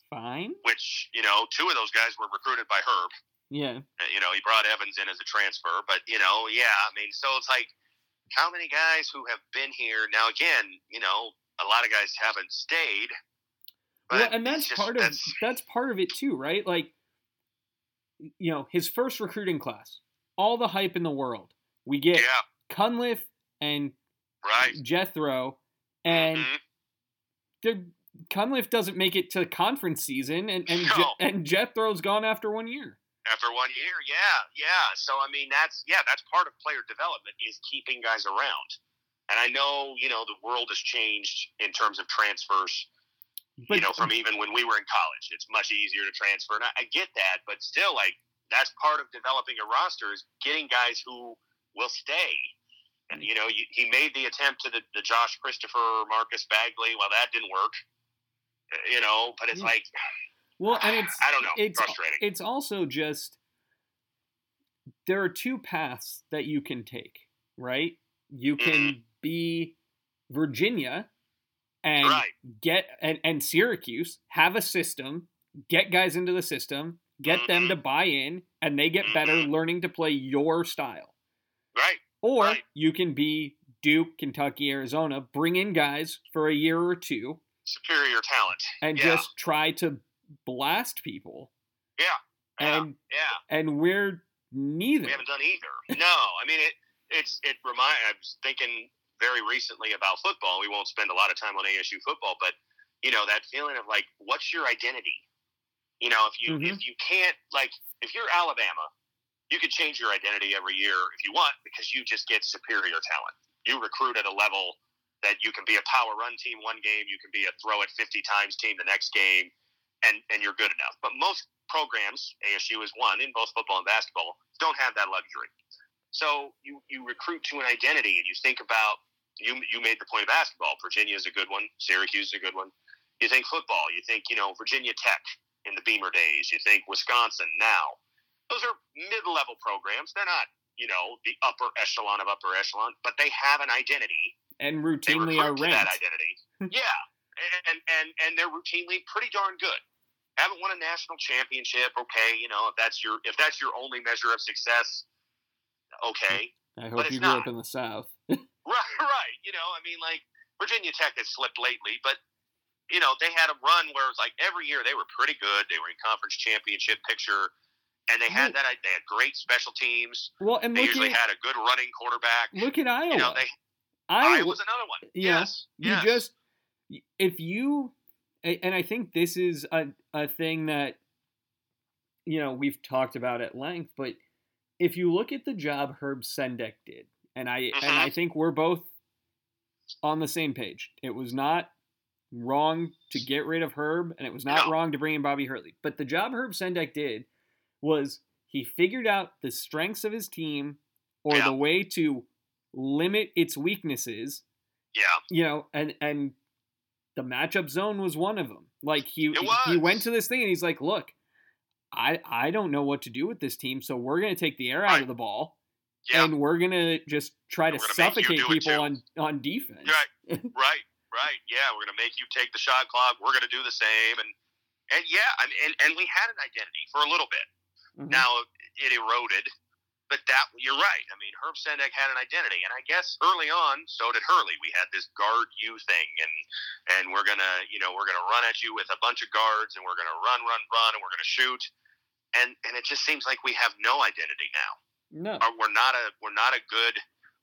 fine. Which you know, two of those guys were recruited by Herb. Yeah, Uh, You know, he brought Evans in as a transfer, but you know, yeah, I mean, so it's like, how many guys who have been here now? Again, you know, a lot of guys haven't stayed. well, and that's just- part of that's- that's part of it too, right? Like, you know, his first recruiting class, all the hype in the world. We get yeah, Cunliffe and right. Jethro, and Mhm. They're- Cunliffe doesn't make it to conference season, and and, Je- No. and Jethro's gone after one year. After one year, yeah, yeah. So I mean, that's yeah, that's part of player development is keeping guys around. And I know, you know, the world has changed in terms of transfers. But you know, from even when we were in college, it's much easier to transfer. And I, I get that, but still, like that's part of developing a roster is getting guys who will stay. And you know, you, he made the attempt to the, the Josh Christopher, Marcus Bagley. Well, that didn't work. You know, but it's Yeah. like well, and it's [SIGHS] I don't know, It's frustrating. it's also just there are two paths that you can take, right? You can Mm-hmm. be Virginia and Right. get and, and Syracuse have a system, get guys into the system, get them Mhm. to buy in, and they get better Mhm. learning to play your style. Right. Or Right. you can be Duke, Kentucky, Arizona, bring in guys for a year or two Superior talent. and Yeah. just try to blast people. Yeah. Yeah. And yeah. and we're neither. We haven't done either. No, I mean it. It's it remind. I was thinking very recently about football. We won't spend a lot of time on ASU football, but you know that feeling of like, what's your identity? You know, if you Mhm. if you can't like if you're Alabama, you can change your identity every year if you want because you just get superior talent. You recruit at a level that you can be a power run team one game, you can be a throw it 50 times team the next game, and and you're good enough. But most programs, ASU is one in both football and basketball, don't have that luxury. So you you recruit to an identity, and you think about you you made the point of basketball. Virginia is a good one. Syracuse is a good one. You think football. You think you know Virginia Tech in the Beamer days. You think Wisconsin now. Those are mid level programs. They're not you know the upper echelon of upper echelon, but they have an identity and routinely are to that ranked. identity. [LAUGHS] yeah, and and and they're routinely pretty darn good. Haven't won a national championship. Okay, you know if that's your if that's your only measure of success, okay, I hope it's you grew not. up in the South. [LAUGHS] right, right. You know, I mean, like Virginia Tech has slipped lately, but you know they had a run where it's like every year they were pretty good. They were in conference championship picture, and they had that. They had great special teams. Well, and They usually at had a good running quarterback. look at Iowa. You know, they Iowa, was another one. Yeah, yes, you yes. just if you and I think this is a a thing that you know we've talked about at length, but if you look at the job Herb Sendek did, and I and mm-hmm. I think we're both on the same page. It was not wrong to get rid of Herb, and it was not No. wrong to bring in Bobby Hurley. But the job Herb Sendek did was he figured out the strengths of his team or Yeah. the way to limit its weaknesses yeah, you know, and and the matchup zone was one of them. Like he he went to this thing and he's like, "Look, I I don't know what to do with this team, so we're gonna take the air out of the ball yeah. and we're gonna just try to suffocate people on on defense." Right, [LAUGHS] right, right. Yeah, we're gonna make you take the shot clock. We're gonna do the same, and and yeah, I mean, and, and we had an identity for a little bit. Mhm. Now it eroded, but that you're right. I mean, Herb Sendek had an identity, and I guess early on, so did Hurley. We had this guard you thing, and and we're gonna, you know, we're gonna run at you with a bunch of guards, and we're gonna run, run, run, and we're gonna shoot. And and it just seems like we have no identity now. No. We're not a we're not a good.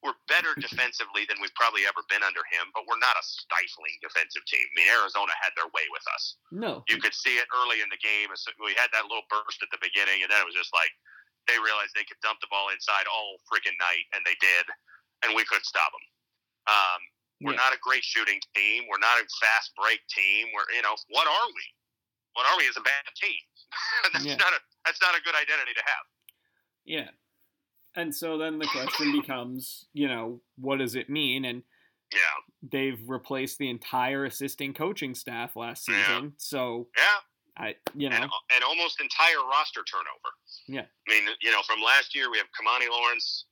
We're better defensively than we've probably ever been under him, but we're not a stifling defensive team. I mean, Arizona had their way with us No. you could see it early in the game. We had that little burst at the beginning, and then it was just like they realized they could dump the ball inside all freaking night, and they did, and we couldn't stop them. Um, we're Yeah. not a great shooting team. We're not a fast break team. We're you know what are we? What are we as a bad team? [LAUGHS] that's Yeah. not a that's not a good identity to have. Yeah. And so then the question becomes, you know, what does it mean? And Yeah, they've replaced the entire assisting coaching staff last Yeah. season. So yeah. I, you know, and, and almost entire roster turnover. Yeah. I mean, you know, from last year we have Kimani Lawrence,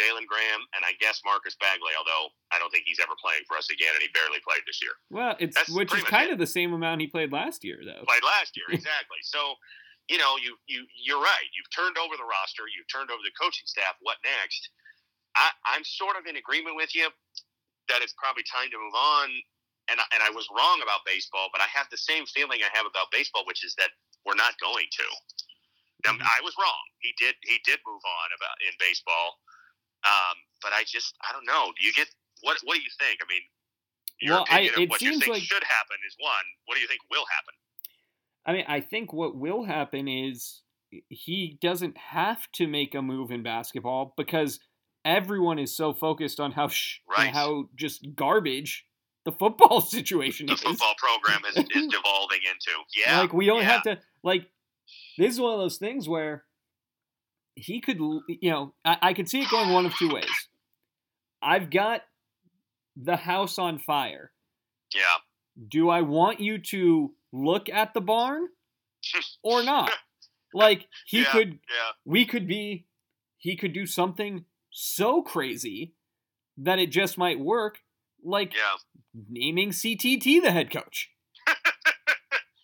Jalen Graham, and I guess Marcus Bagley. Although I don't think he's ever playing for us again, and he barely played this year. well, it's That's which is kind it. of the same amount he played last year, though. Played last year, exactly. So, you know, you you you're right. You've turned over the roster. You've turned over the coaching staff. What next? I, I'm sort of in agreement with you that it's probably time to move on. And I, and I was wrong about baseball, but I have the same feeling I have about baseball, which is that we're not going to. Mhm. I was wrong. He did. He did move on about in baseball, um, but I just I don't know. Do you get what? What do you think? I mean, your Well, I- of it what you seems think like- should happen is one. What do you think will happen? I mean, I think what will happen is he doesn't have to make a move in basketball because everyone is so focused on how sh- Right. how just garbage the football [LAUGHS] situation is. The is. football program is, is [LAUGHS] devolving into. Yeah, like we don't yeah. have to like this is one of those things where he could you know I, I could see it going one of two ways i've got the house on fire Yeah, do i want you to look at the barn [LAUGHS] or not like he Yeah. could yeah, we could be he could do something so crazy that it just might work like Yeah. naming CTT the head coach. [LAUGHS]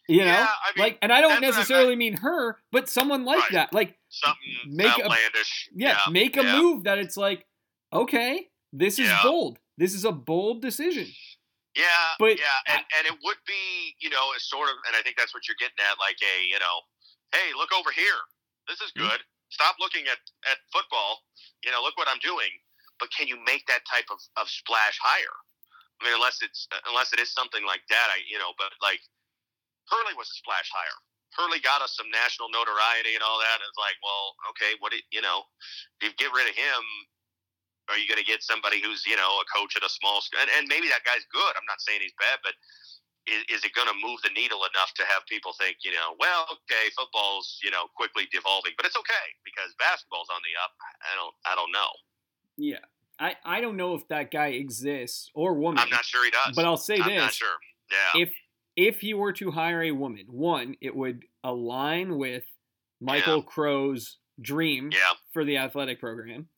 You know, Yeah, I mean, like, and I don't what I necessarily mean her, but someone like Right. that. Like, Something Make a- outlandish. yeah, make a yeah. move that it's like, okay, this is Yeah. bold. This is a bold decision. Yeah, But yeah, and, and it would be, you know, a sort of, and I think that's what you're getting at, like a, you know, hey, look over here. This is Mm-hmm. good. Stop looking at, at football. You know, look what I'm doing. But can you make that type of, of splash hire? I mean, unless it's unless it is something like that, I you know, but like Hurley was a splash hire. Hurley got us some national notoriety and all that. And it's like, well, okay, what do you know? If you get rid of him, are you going to get somebody who's you know a coach at a small school? And, and maybe that guy's good. I'm not saying he's bad, but is, is it going to move the needle enough to have people think, you know, well, okay, football's you know quickly devolving, but it's okay because basketball's on the up. I don't, I don't know. Yeah. I, I don't know if that guy exists or woman. I'm not sure he does. But I'll say I'm this. not sure. Yeah. If if he were to hire a woman, one, it would align with Michael Crow's dream yeah. for the athletic program.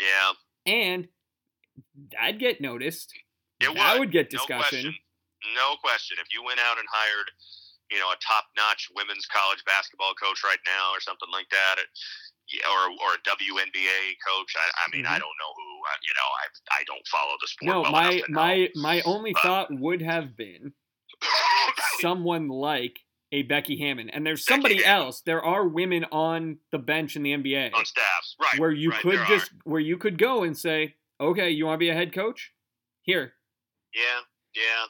Yeah. And I'd get noticed. It would. would get No discussion. question. No question. If you went out and hired, you know, a top-notch women's college basketball coach right now, or something like that, or or a WNBA coach, I, I mean, I Mhm. don't know who. uh, You know, I I don't follow the sport. no, well my enough to know. my my only But- thought would have been [LAUGHS] someone like a Becky Hammon. And there's somebody [LAUGHS] else. There are women on the bench in the NBA on staffs, right? where you right, could just are. where you could go and say, "Okay, you want to be a head coach? Here." Yeah, yeah.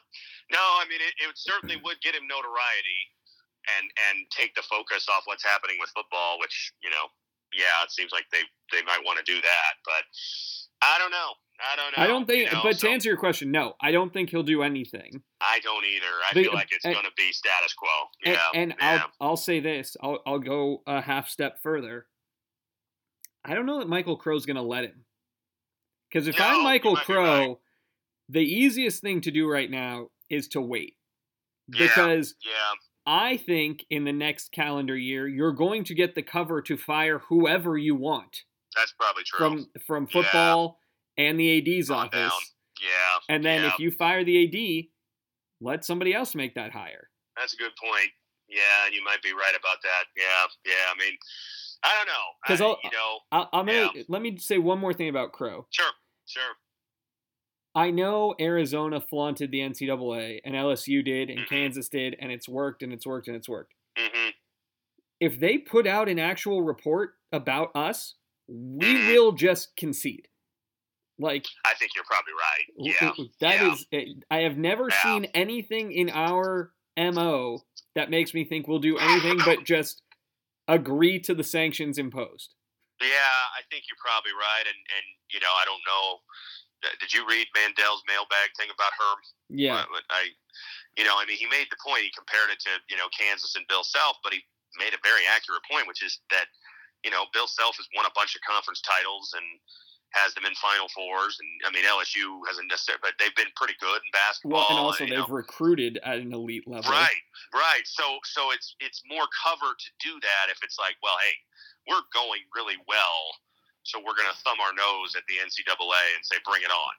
No, I mean, it, it certainly hmm. would get him notoriety and and take the focus off what's happening with football, which you know, yeah, it seems like they they might want to do that, but I don't know. I don't know. I don't think you know, but so to answer your question, no. I don't think he'll do anything. I don't either. I But- feel like it's eh going to be status quo. Yeah, and yeah. I'll I'll say this. I'll I'll go a half step further. I don't know that Michael Crow's going to let him. Cuz if No, I'm Michael Crow, right. the easiest thing to do right now is to wait. Yeah. Because yeah, I think in the next calendar year you're going to get the cover to fire whoever you want that's probably true. from from Yeah. football and the AD's office. down. yeah, And then yeah, if you fire the AD, let somebody else make that hire. that's a good point. Yeah, you might be right about that. Yeah, yeah. I mean, I don't know. Because I'll- you know, I, I'm gonna Yeah. let me say one more thing about Crow. sure, sure. I know Arizona flaunted the NCAA and LSU did and Mhm. Kansas did, and it's worked and it's worked and it's worked. hmm If they put out an actual report about us, we Mhm. will just concede. Like I think you're probably right. Yeah, that yeah. is, I have never Yeah. seen anything in our MO that makes me think we'll do anything but [LAUGHS] just agree to the sanctions imposed. yeah. I think you're probably right. And and you know, I don't know. Did you read Mandel's mailbag thing about Herm? Yeah. I, you know, I mean, he made the point. He compared it to you know Kansas and Bill Self, but he made a very accurate point, which is that you know Bill Self has won a bunch of conference titles and has them in Final Fours, and I mean LSU hasn't necessarily, but they've been pretty good in basketball. Well, and also they've know. recruited at an elite level. Right, right. So so it's it's more cover to do that if it's like, well, hey, we're going really well, so we're going to thumb our nose at the NCAA and say, bring it on.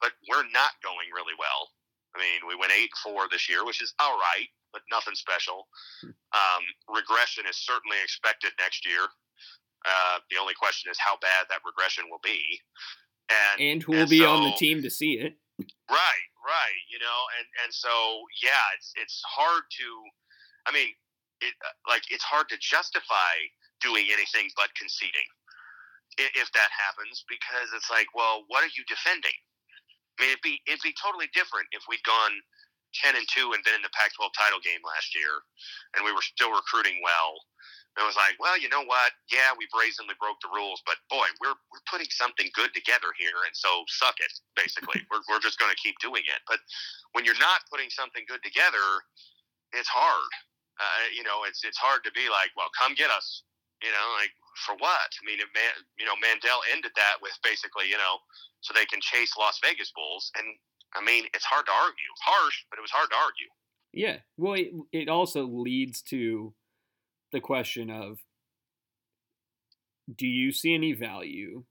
But we're not going really well. I mean, we went eight four this year, which is all right, but nothing special. Um, regression is certainly expected next year. Uh, the only question is how bad that regression will be. And And who will be on the team to see it? Right, right. You know, and and so yeah, it's it's hard to. I mean, it like it's hard to justify doing anything but conceding if that happens because it's like, well, what are you defending? I mean, it'd be it'd be totally different if we'd gone ten and two and been in the Pac-12 title game last year, and we were still recruiting well. And it was like, well, you know what? Yeah, we brazenly broke the rules, but boy, we're we're putting something good together here, and so suck it. Basically, [LAUGHS] we're we're just going to keep doing it. But when you're not putting something good together, it's hard. Uh, you know, it's it's hard to be like, well, come get us. You know, like for what? I mean, it, man, you know, Mandel ended that with basically, you know, so they can chase Las Vegas Bowls, and I mean, it's hard to argue. Harsh, but it was hard to argue. Yeah. Well, it, it also leads to the question of do you see any value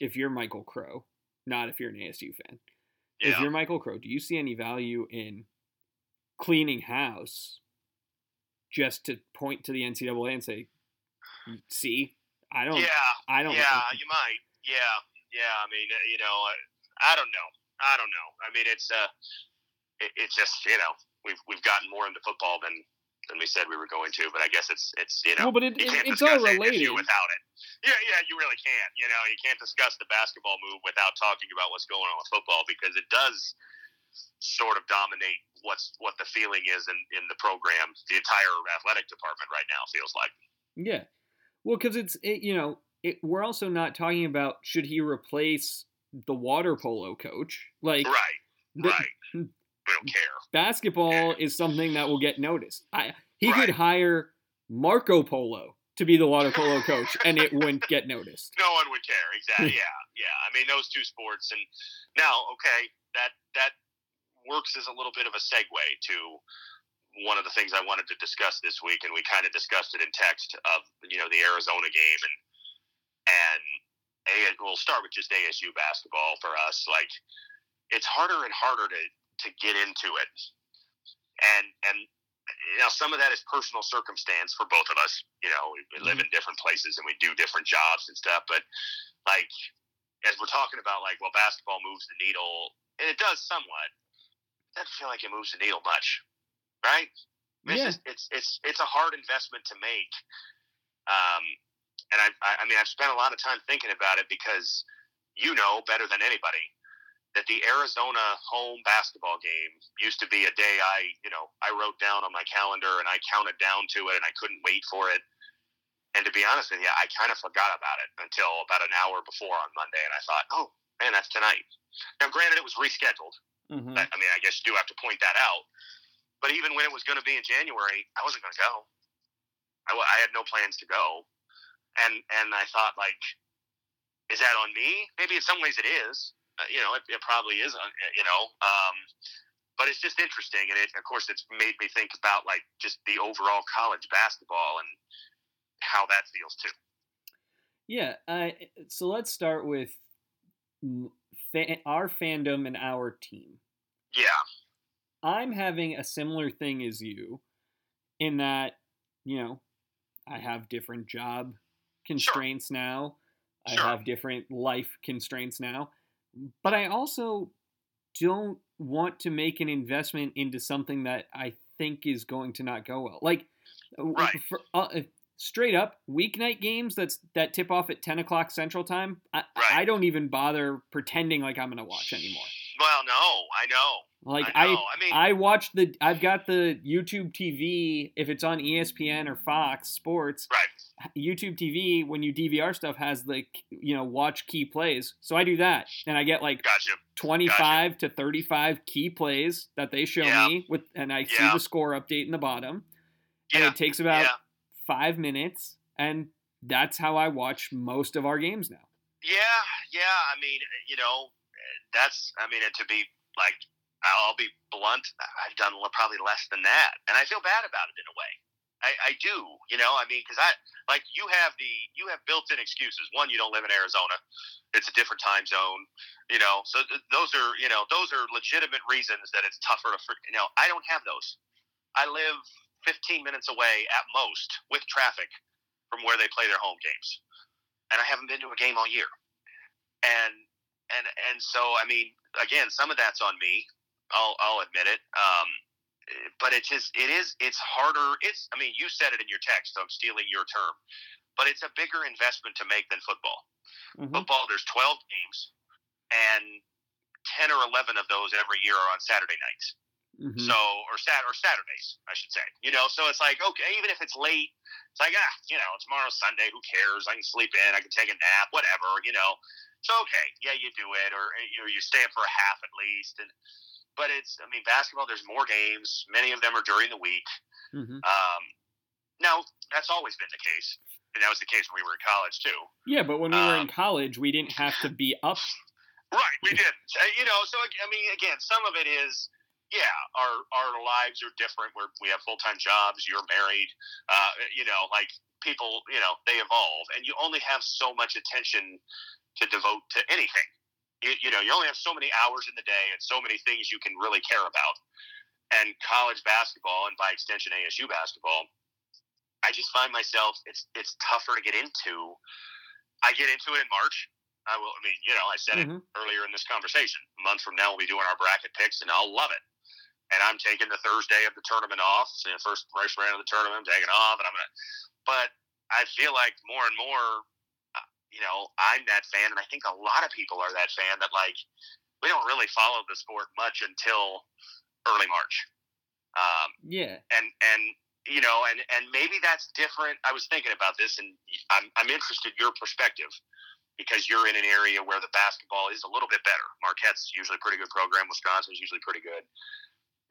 if you're Michael Crow, not if you're an ASU fan? Yeah. if you're Michael Crow, do you see any value in cleaning house just to point to the NCAA and say, "See, I don't, yeah, I don't." yeah, you might. Yeah, yeah. I mean, you know, I, I don't know. I don't know. I mean, it's uh, it, it's just you know, we've we've gotten more into football than than we said we were going to, but I guess it's it's you know, well, but it, you can't it's all related. Without it. Yeah, yeah, you really can't. You know, you can't discuss the basketball move without talking about what's going on with football because it does sort of dominate what's what the feeling is in in the program. The entire athletic department right now feels like. Yeah. Well, because it's it, you know it, we're also not talking about should he replace the water polo coach like Right, the- right. We don't care. basketball is something that will get noticed. I he could hire Marco Polo to be the water polo coach and it wouldn't [LAUGHS] get noticed. No one would care. Exactly. [LAUGHS] Yeah, yeah. I mean, those two sports, and now, okay, that that works as a little bit of a segue to one of the things I wanted to discuss this week, and we kind of discussed it in text of you know the Arizona game, and and a we'll start with just ASU basketball for us. Like, it's harder and harder to to get into it, and and you know some of that is personal circumstance for both of us. You know, we, we live in different places and we do different jobs and stuff, but like as we're talking about like well basketball moves the needle and it does somewhat it doesn't feel like it moves the needle much right it's Yeah. just, it's it's it's a hard investment to make um and I, I mean i've spent a lot of time thinking about it because you know better than anybody that the arizona home basketball game used to be a day i you know i wrote down on my calendar and i counted down to it and i couldn't wait for it and to be honest with you, I kind of forgot about it until about an hour before on Monday, and I thought, oh man, that's tonight. Now, granted, it was rescheduled. Mhm. I I mean, I guess you do have to point that out. But even when it was going to be in January, I wasn't going to go. I, I had no plans to go, and and I thought like, is that on me? Maybe in some ways it is. Uh, you know, it, it probably is. On, you know, um, but it's just interesting, and it of course it's made me think about like just the overall college basketball and how that feels too. Yeah. Uh, so let's start with fa- our fandom and our team. Yeah, I'm having a similar thing as you in that, you know, I have different job constraints now. I Sure. have different life constraints now. But I also don't want to make an investment into something that I think is going to not go well. Like, Right. for, uh, uh, straight up, weeknight games that's that tip off at 10 o'clock Central Time, I, Right. I don't even bother pretending like I'm going to watch anymore. Well, no, I know. Like I I, know. I mean- I watch the I've got the YouTube TV if it's on ESPN or Fox Sports. Right. YouTube TV when you DVR stuff has the you know watch key plays. So I do that and I get like Gotcha. 25 to 35 key plays that they show Yeah. me with and I see the score update in the bottom. And Yeah. it takes about Yeah. 5 minutes and that's how I watch most of our games now. Yeah. Yeah. I mean, you know, that's. I mean, to be like, I'll be blunt. I've done probably less than that, and I feel bad about it in a way. I, I do, you know. I mean, because I like you have the you have built-in excuses. One, you don't live in Arizona; it's a different time zone, you know. So th- those are you know those are legitimate reasons that it's tougher to. You know, I don't have those. I live 15 minutes away at most with traffic from where they play their home games, and I haven't been to a game all year. And and and so I mean, again, some of that's on me. I'll I'll admit it. Um, but it's just, it is it's harder. It's I mean, you said it in your text. So I'm stealing your term, but it's a bigger investment to make than football. Mhm. Football, there's 12 games, and 10 or 11 of those every year are on Saturday nights. Mhm. So or sat or Saturdays, I should say. You know, so it's like okay, even if it's late, it's like ah, you know, tomorrow's Sunday. Who cares? I can sleep in. I can take a nap. Whatever. You know. So okay, yeah, you do it, or you know, you stay up for a half at least. And but it's, I mean, basketball. There's more games. Many of them are during the week. Mhm. Um, now that's always been the case, and that was the case when we were in college too. Yeah, but when we were in um, college, we didn't have to be up Right, we did. Uh, You know, so I mean, again, some of it is, yeah, our our lives are different. We're, we have full time jobs. You're married. Uh, you know, like people, you know, they evolve, and you only have so much attention to devote to anything. You, you know, you only have so many hours in the day and so many things you can really care about. And college basketball, and by extension ASU basketball, I just find myself it's it's tougher to get into. I get into it in March. I will. I mean, you know, I said Mhm. it earlier in this conversation. A month from now, we'll be doing our bracket picks, and I'll love it. And I'm taking the Thursday of the tournament off. So the first first round of the tournament, I'm taking off, and I'm gonna. But I feel like more and more, you know, I'm that fan, and I think a lot of people are that fan that like we don't really follow the sport much until early March. Um, Yeah. and and you know and and maybe that's different. I was thinking about this and i'm, I'm interested in your perspective because you're in an area where the basketball is a little bit better. Marquette's usually a pretty good program. Wisconsin's usually pretty good.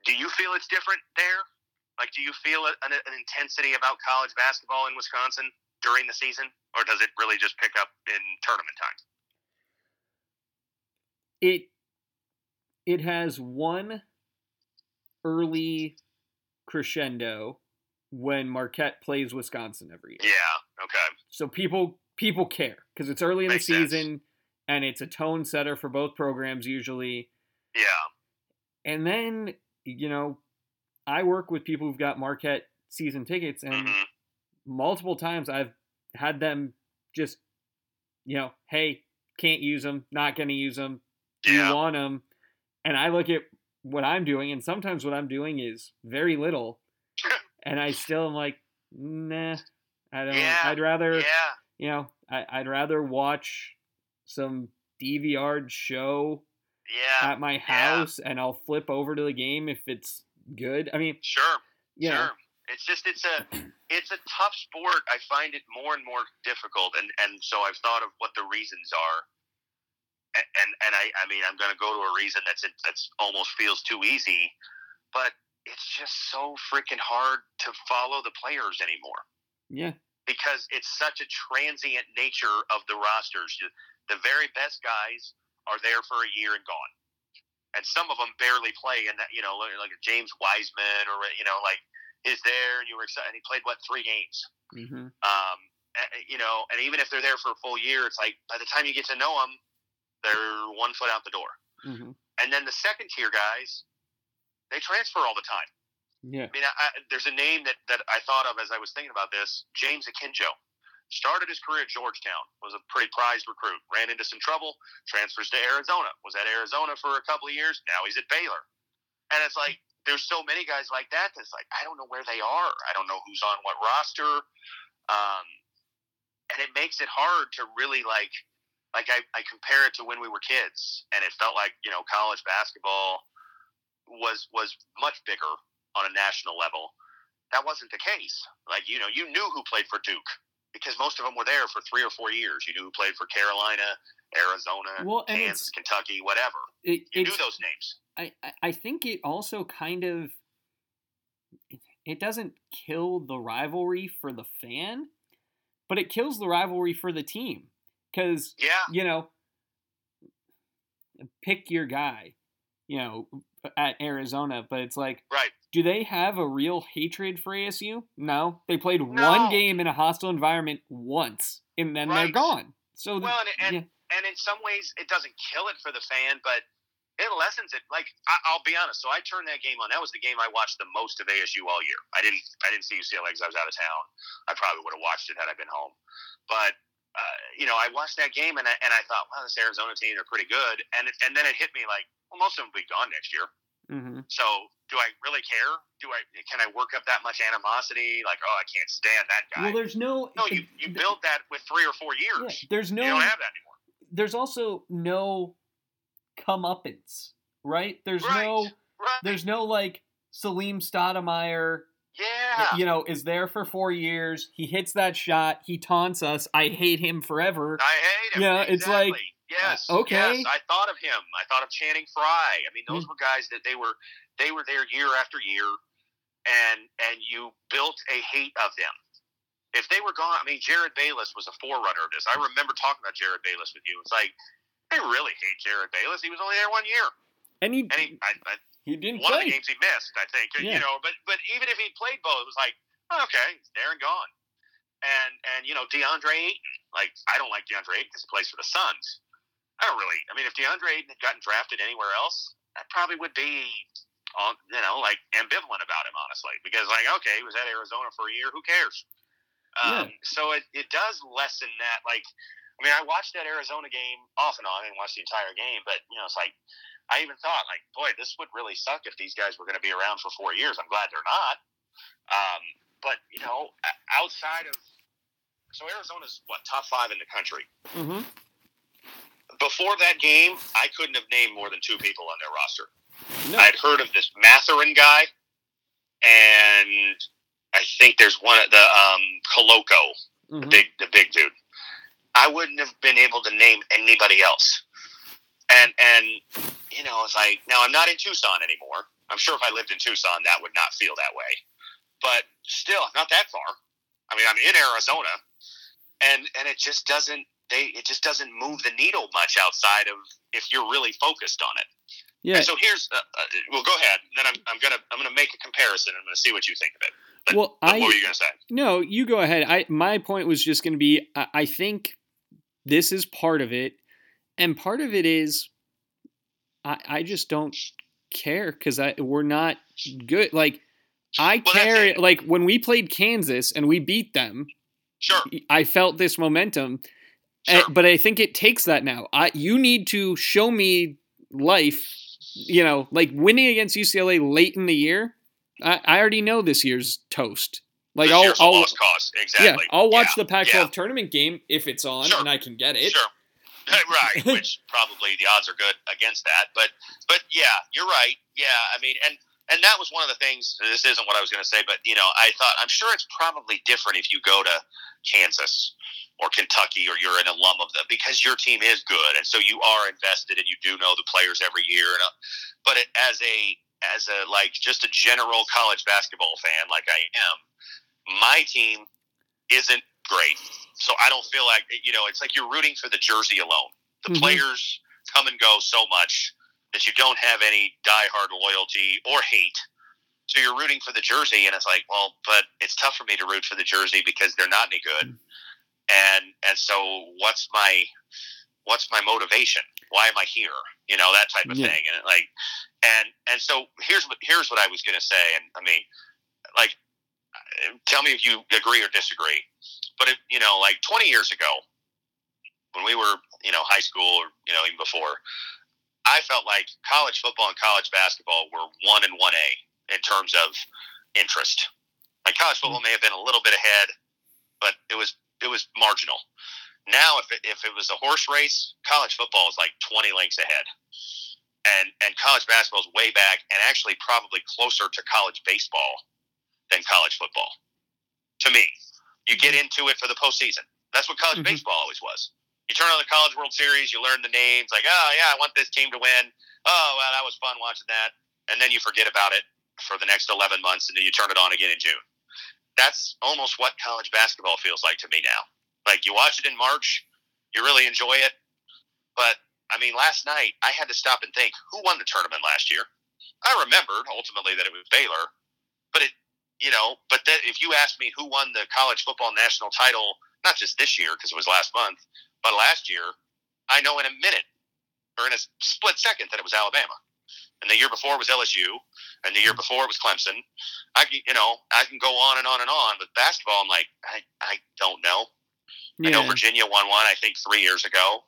Do you feel it's different there? Like do you feel an, an intensity about college basketball in wisconsin during the season or does it really just pick up in tournament time It it has one early crescendo when Marquette plays Wisconsin every year. yeah okay So people people care because it's early in the Makes sense. season and it's a tone setter for both programs usually. yeah And then, you know, I work with people who've got Marquette season tickets and hmm multiple times I've had them just you know, hey, can't use them, not going to use them. Do yeah you want them? And I look at what I'm doing and sometimes what I'm doing is very little [LAUGHS] and I still am like, nah, I don't. Yeah, I'd rather, yeah you know, I, I'd rather watch some DVR show yeah at my house, and I'll flip over to the game if it's good. I mean, sure know, Sure. It's just it's a it's a tough sport. I find it more and more difficult, and and so I've thought of what the reasons are, and and, and I I mean I'm going to go to a reason that's that's almost feels too easy, but it's just so freaking hard to follow the players anymore yeah, because it's such a transient nature of the rosters. The very best guys are there for a year and gone, and some of them barely play. And that you know, like like a James Wiseman or you know, like is there, and you were excited. And he played what three games. hmm Um, you know, and even if they're there for a full year, it's like by the time you get to know them, they're one foot out the door. hmm And then the second tier guys, they transfer all the time. yeah, I mean, I, I, there's a name that, that I thought of as I was thinking about this. James Akinjo started his career at Georgetown, was a pretty prized recruit, ran into some trouble, transfers to Arizona, was at Arizona for a couple of years. Now he's at Baylor, and it's like there's so many guys like that. That's like I don't know where they are. I don't know who's on what roster, um, and it makes it hard to really like. Like I, I compare it to when we were kids, and it felt like you know college basketball was was much bigger on a national level. That wasn't the case. Like you know, you knew who played for Duke because most of them were there for three or four years. You knew who played for Carolina, Arizona, Well, Kansas, Kentucky, whatever. it, You knew those names. I, I- I think it also kind of it doesn't kill the rivalry for the fan, but it kills the rivalry for the team because Yeah, you know pick your guy, you know at Arizona, but it's like right. do they have a real hatred for ASU? No, they played No. one game in a hostile environment once, and then they're gone. So Well, and and, yeah. and in some ways, it doesn't kill it for the fan, but it lessens it. Like I, I'll be honest, so I turned that game on. That was the game I watched the most of ASU all year. I didn't I didn't see UCLA because I was out of town. I probably would have watched it had I been home, but. Uh, you know, I watched that game and I, and I thought, wow, this Arizona team are pretty good. And and then it hit me like, well, most of them will be gone next year. Mhm. So do I really care? Do I can I work up that much animosity? Like, oh, I can't stand that guy. well, there's no no, you, you [LAUGHS] build that with three or four yeah, years. there's no You don't have that anymore. there's also no comeuppance, right? There's Right. no Right? there's no like Salim Stoudemire, yeah. you know, is there for four years. He hits that shot. He taunts us. I hate him forever. I hate him. Yeah, it's like, yes, uh, okay. Yes, I thought of him. I thought of Channing Frye. I mean, those Mm. were guys that they were they were there year after year, and and you built a hate of them. If they were gone, I mean, Jerryd Bayless was a forerunner of this. I remember talking about Jerryd Bayless with you. It's like I really hate Jerryd Bayless. He was only there one year, And he and he I, I, he didn't one of the games he missed, I think. Yeah. You know, but but even if he played both, it was like, oh, okay, he's there and gone. And and you know, DeAndre Ayton, like I don't like DeAndre Ayton because he plays for the Suns. I don't really. I mean, if DeAndre Ayton had gotten drafted anywhere else, I probably would be, on, you know, like ambivalent about him, honestly, because like, okay, he was at Arizona for a year. Who cares? Um, Yeah. So it, it does lessen that. Like, I mean, I watched that Arizona game off and on. I didn't watch the entire game, but you know, it's like I even thought, like, boy, this would really suck if these guys were going to be around for four years. I'm glad they're not. Um, but you know, outside of so Arizona's what top five in the country. Mm-hmm. Before that game, I couldn't have named more than two people on their roster. No. I'd heard of this Mathurin guy, and I think there's one at the um, Koloko, the Mhm. big the big dude. I wouldn't have been able to name anybody else. And and you know, it's like now I'm not in Tucson anymore. I'm sure if I lived in Tucson, that would not feel that way. But still, not that far. I mean, I'm in Arizona, and and it just doesn't they it just doesn't move the needle much outside of if you're really focused on it. Yeah. And so here's uh, uh, well, go ahead. Then I'm, I'm gonna I'm gonna make a comparison. And I'm gonna see what you think of it. But, Well, I what were you gonna say? no, you go ahead. I my point was just going to be I, I think this is part of it, and part of it is I I just don't care because I we're not good. Like I care. Like when we played Kansas and we beat them, Sure. I felt this momentum. Sure. Uh, but I think it takes that now. I you need to show me life. You know, like winning against UCLA late in the year. I, I already know this year's toast. Like This I'll, I'll. Exactly. yeah, I'll watch Yeah, the Pac-12 yeah. tournament game if it's on Sure. and I can get it. Sure. [LAUGHS] right, which probably the odds are good against that. But but yeah, you're right. Yeah, I mean, and and that was one of the things. This isn't what I was going to say, but you know, I thought I'm sure it's probably different if you go to Kansas or Kentucky or you're an alum of them because your team is good, and so you are invested and you do know the players every year. And uh, but it, as a as a like just a general college basketball fan like I am, my team isn't great. So I don't feel like you know. It's like you're rooting for the jersey alone. The Mhm. players come and go so much that you don't have any diehard loyalty or hate. So you're rooting for the jersey, and it's like, well, but it's tough for me to root for the jersey because they're not any good. And and so what's my what's my motivation? Why am I here? You know that type of Yeah. thing. And like, and and so here's what here's what I was going to say. And I mean, like, tell me if you agree or disagree. But if you know, like 20 years ago, when we were you know high school or you know even before, I felt like college football and college basketball were one and one A in terms of interest. Like college football mm-hmm. may have been a little bit ahead, but it was it was marginal. Now, if it, if it was a horse race, college football is like 20 lengths ahead, and and college basketball is way back, and actually probably closer to college baseball than college football. To me, you get into it for the postseason. That's what college Mhm. baseball always was. You turn on the College World Series, you learn the names, like, oh yeah, I want this team to win. Oh well, that was fun watching that, and then you forget about it for the next 11 months, and then you turn it on again in June. That's almost what college basketball feels like to me now. Like you watch it in March, you really enjoy it, but I mean, last night I had to stop and think, who won the tournament last year? I remembered ultimately that it was Baylor, but it, you know, but that if you asked me who won the college football national title, not just this year because it was last month, but last year, I know in a minute or in a split second that it was Alabama. And the year before was LSU, and the year before it was Clemson. I can, you know, I can go on and on and on. But basketball, I'm like, I, I don't know. I know Virginia won one, I think, three years ago.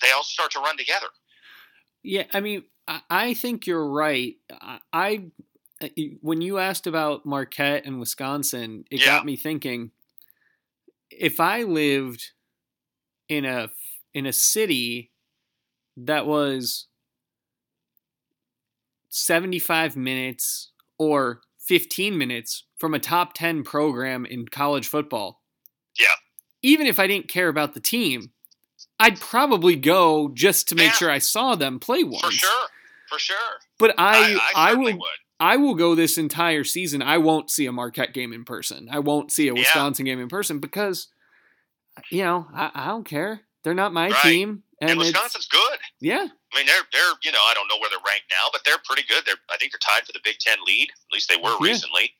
They all start to run together. Yeah, I mean, I, I think you're right. I Uh, when you asked about Marquette and Wisconsin, it Yeah. got me thinking. If I lived in a in a city that was 75 minutes or 15 minutes from a top 10 program in college football. Yeah. Even if I didn't care about the team, I'd probably go just to make Yeah. sure I saw them play once. For sure. For sure. But I, I, I, will, would. I will go this entire season. I won't see a Marquette game in person. I won't see a Yeah. Wisconsin game in person because, you know, I, I don't care. They're not my Right. team, And, and, Wisconsin's good. yeah, I mean, they're they're you know I don't know where they're ranked now, but they're pretty good. They're I think they're tied for the Big Ten lead. At least they were Yeah. recently.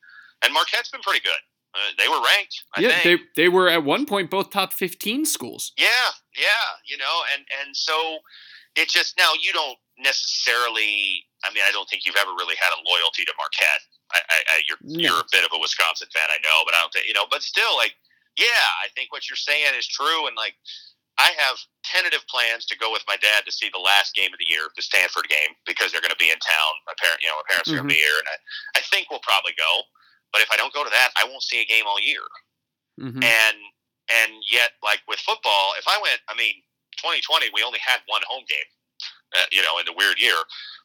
And Marquette's been pretty good. Uh, they were ranked. I yeah, think. they they were at one point both top fifteen schools. Yeah, yeah, you know, and and so it just now you don't necessarily. I mean, I don't think you've ever really had a loyalty to Marquette. I, I, I you're No. you're a bit of a Wisconsin fan, I know, but I don't think you know. But still, like, yeah, I think what you're saying is true, and like. I have tentative plans to go with my dad to see the last game of the year, the Stanford game, because they're going to be in town. My parent, you know, my parents are going to be here, and I, I think we'll probably go. But if I don't go to that, I won't see a game all year Mhm. and and yet like with football if i went i mean 2020 we only had one home game uh, you know in the weird year.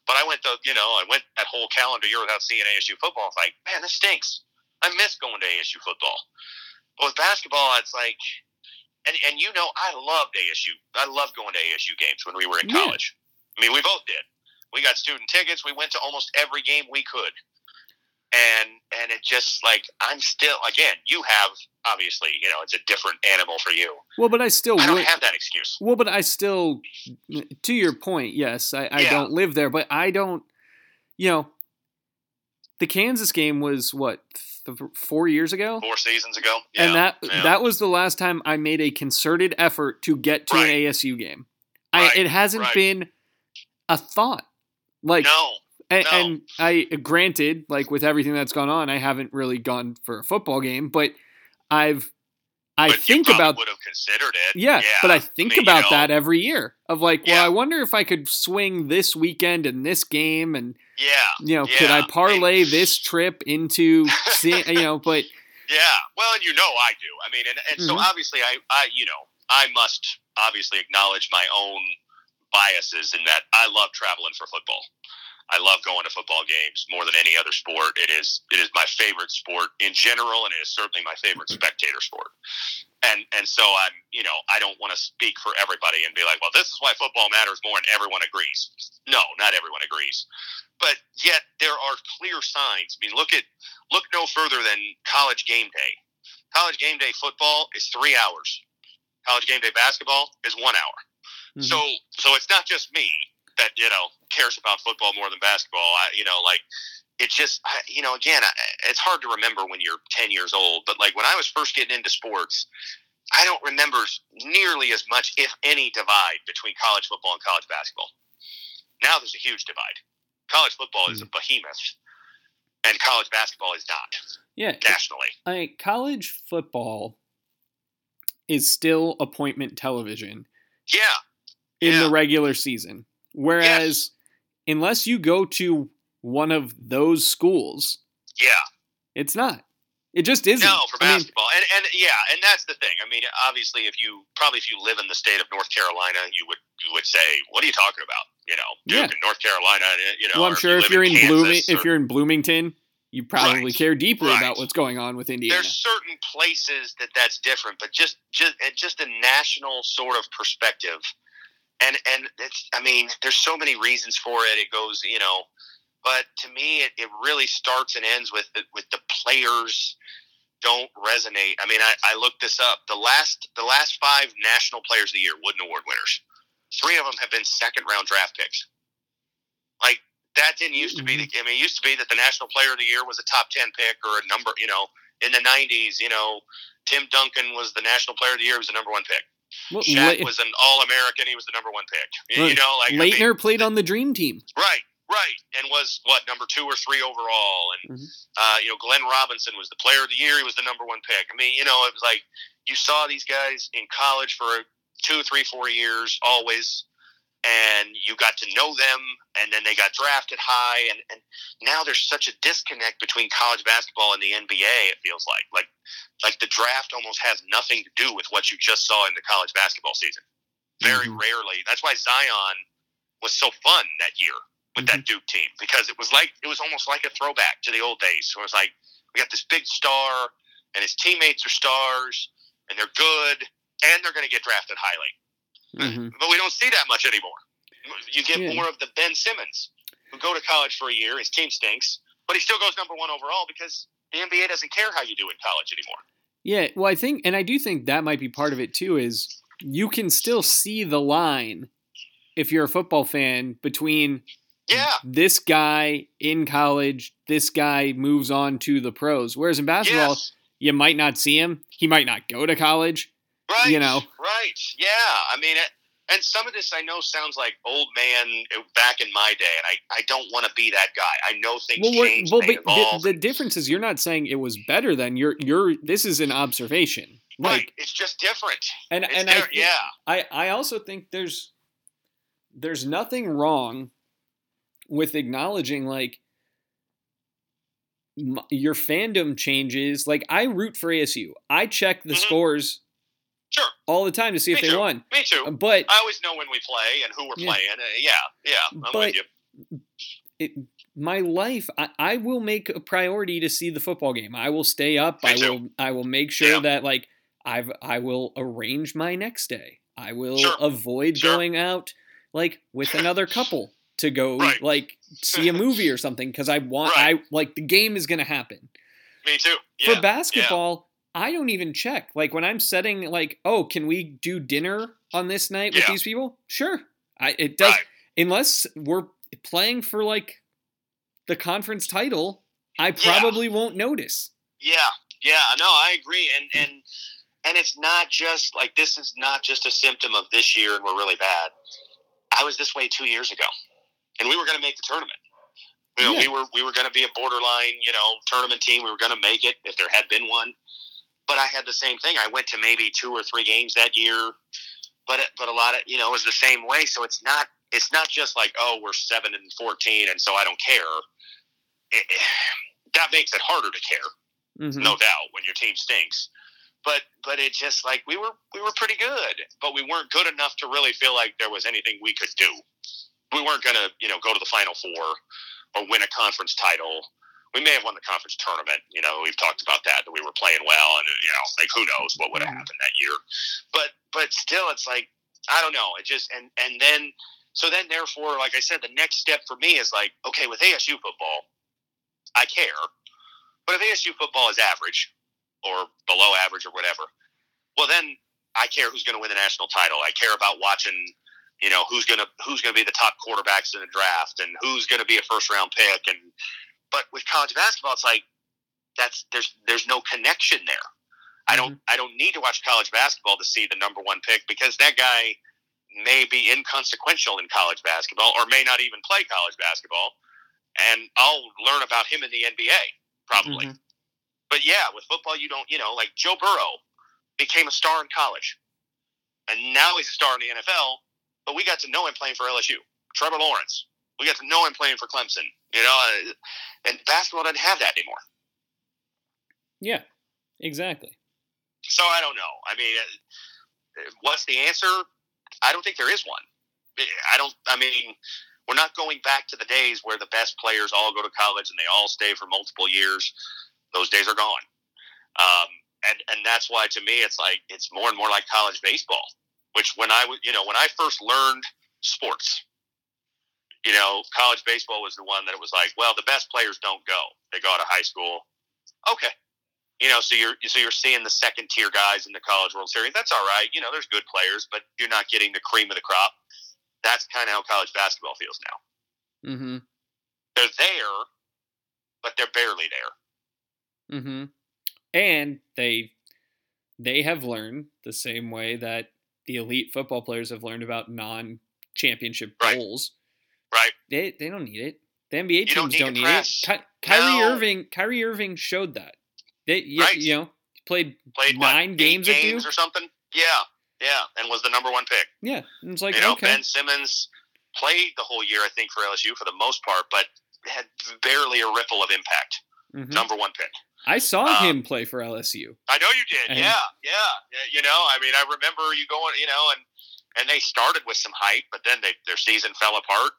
But i went the you know i went that whole calendar year without seeing asu football. It's like man this stinks. I miss going to asu football. But with basketball it's like and and you know i loved asu i loved going to asu games when we were in Yeah. college. I mean we both did. We got student tickets. We went to almost every game we could and and it just like I'm still again you have obviously you know it's a different animal for you. Well, but I still I don't would. have that excuse. Well, but I still, to your point, yes, I, I Yeah. don't live there, but I don't, you know, the Kansas game was what th- four years ago, Four seasons ago, and that yeah. that was the last time I made a concerted effort to get to Right. an ASU game. Right, I, it hasn't right. been a thought. Like, no, and, no. and I granted, like with everything that's gone on, I haven't really gone for a football game, but I've I but think you about would have considered it. yeah, but I think mean, you about know, that every year of like, well, Yeah. I wonder if I could swing this weekend and this game, and Yeah, you know, could I Yeah. parlay this trip into, [LAUGHS] see, you know, but yeah. Well, and you know I do. I mean, and, and so Mhm. obviously I, I, you know, I must obviously acknowledge my own biases in that I love traveling for football. I love going to football games more than any other sport. It is it is my favorite sport in general, and it is certainly my favorite mm-hmm. spectator sport. And and so I'm you know I don't want to speak for everybody and be like, well, this is why football matters more, and everyone agrees. No, not everyone agrees, but yet there are clear signs. I mean, look at look no further than college game day. College game day football is three hours. College game day basketball is one hour. Mhm. So so it's not just me that you know cares about football more than basketball. I, you know, like it's just I, you know again, I, it's hard to remember when you're 10 years old. But like when I was first getting into sports, I don't remember nearly as much, if any, divide between college football and college basketball. Now there's a huge divide. College football is a behemoth, and college basketball is not yeah, nationally. I, college football is still appointment television Yeah, in the regular season, whereas unless you go to one of those schools, yeah. it's not. It just isn't. No, for I mean, basketball, and and yeah, and that's the thing. I mean, obviously, if you probably if you live in the state of North Carolina, you would you would say, "What are you talking about?" You know, Duke Yeah. North Carolina. Eh, you know, well, I'm sure if live you're in, Kansas Blooming, if you're in Bloomington, you probably Right. care deeply Right. about what's going on with Indiana. there's certain places that that's different, but just just just a national sort of perspective, and and it's I mean, there's so many reasons for it. It goes, you know, but to me, it, it really starts and ends with the, with the players don't resonate. I mean, I, I looked this up. The last the last five national players of the year, Wooden Award winners, three of them have been second round draft picks. Like that didn't used to be. The, mm-hmm. I mean, it used to be that the national player of the year was a top ten pick or a number. You know, in the '90s, you know, Tim Duncan was the national player of the year. He was the number one pick. Well, Shaq La- was an All American. He was the number one pick. You know, like I mean, Laettner played on the Dream Team. Right, right, and was what number two or three overall, and Mhm. uh, you know Glenn Robinson was the player of the year. He was the number one pick. I mean, you know, it was like you saw these guys in college for two, three, four years, always, and you got to know them, and then they got drafted high, and and now there's such a disconnect between college basketball and the NBA. It feels like like like the draft almost has nothing to do with what you just saw in the college basketball season. Very Mhm. rarely. That's why Zion was so fun that year with that Duke team because it was like it was almost like a throwback to the old days. So it was like we got this big star and his teammates are stars and they're good and they're going to get drafted highly. Mhm. But we don't see that much anymore. You get Yeah. more of the Ben Simmons who go to college for a year, his team stinks, but he still goes number 1 overall because the NBA doesn't care how you do in college anymore. Yeah, well, I think, and I do think that might be part of it too. Is you can still see the line if you're a football fan between Yeah. this guy in college, this guy moves on to the pros. Whereas in basketball, Yes. you might not see him. He might not go to college. Right. You know. Right. Yeah. I mean, it, and some of this I know sounds like old man uh, back in my day, and I, I don't want to be that guy. I know things Well, change. well, but the, the difference is you're not saying it was better than you're you're. This is an observation. Like, right. It's just different. and It's and I think- yeah. I I also think there's there's nothing wrong with acknowledging like your fandom changes. Like I root for ASU. I check the Mhm. scores Sure. all the time to see if they too. won. Me too. But I always know when we play and who we're Yeah. playing. Uh, yeah. Yeah. I'm But- with you. it, my life, I, I will make a priority to see the football game. I will stay up. Me I too. will I will make sure Yeah. that like I've I will arrange my next day. I will Sure. avoid Sure. going out like with another couple to go Right. like see a movie or something because I want I like the game is gonna happen. Me too. Yeah. For basketball, I don't even check. Like when I'm setting like, oh, can we do dinner on this night with Yeah. these people? Sure. I it does Right. unless we're playing for like the conference title, I probably won't notice. Yeah, yeah, no, I agree, and and and it's not just like this is not just a symptom of this year, and we're really bad. I was this way two years ago, and we were going to make the tournament. You know, Yeah. we were we were going to be a borderline, you know, tournament team. We were going to make it if there had been one. But I had the same thing. I went to maybe two or three games that year, but it, but a lot of you know it was the same way. So it's not it's not just like oh we're seven and fourteen, and so I don't care. It, [SIGHS] that makes it harder to care Mhm. no doubt when your team stinks but but it just like we were we were pretty good but we weren't good enough to really feel like there was anything we could do we weren't going to you know go to the final four or win a conference title we may have won the conference tournament you know we've talked about that that we were playing well and you know like who knows what would have Mhm. happened that year but but still it's like i don't know it just and and then so then therefore like i said the next step for me is like okay with asu football i care but if ASU football is average or below average or whatever, well then I care who's going to win the national title. I care about watching, you know, who's going to who's going to be the top quarterbacks in the draft and who's going to be a first round pick. And but with college basketball, it's like that's there's there's no connection there. I don't I don't need to watch college basketball to see the number one pick because that guy may be inconsequential in college basketball or may not even play college basketball, and I'll learn about him in the NBA probably. Mhm. But yeah, with football, you don't, you know, like Joe Burrow became a star in college, and now he's a star in the NFL. But we got to know him playing for LSU. Trevor Lawrence, we got to know him playing for Clemson. You know, uh, and basketball doesn't have that anymore. Yeah, exactly. So I don't know. I mean, uh, what's the answer? I don't think there is one. I don't. I mean, we're not going back to the days where the best players all go to college and they all stay for multiple years. Those days are gone. Um, and and that's why to me it's like it's more and more like college baseball. Which when I was, you know, when I first learned sports, you know, college baseball was the one that it was like, well, the best players don't go; they go out of high school. Okay, you know, so you're so you're seeing the second tier guys in the College World Series. That's all right. You know, there's good players, but you're not getting the cream of the crop. That's kind of how college basketball feels now. Mm-hmm. They're there, but they're barely there. Mm-hmm. And they they have learned the same way that the elite football players have learned about non-championship Right. goals. Right. They they don't need it. The NBA You don't teams need don't need, it. Ky- Kyrie No. Irving Kyrie Irving showed that. They you, Right. you know played Played nine eight games games or something. Yeah, yeah, and was the number one pick. Yeah, and it's like you know, okay. Ben Simmons played the whole year, I think, for LSU for the most part, but had barely a ripple of impact. Mhm. Number one pick. I saw um, him play for LSU. I know you did. And- yeah, yeah, yeah. You know, I mean, I remember you going. You know, and and they started with some hype, but then they, their season fell apart,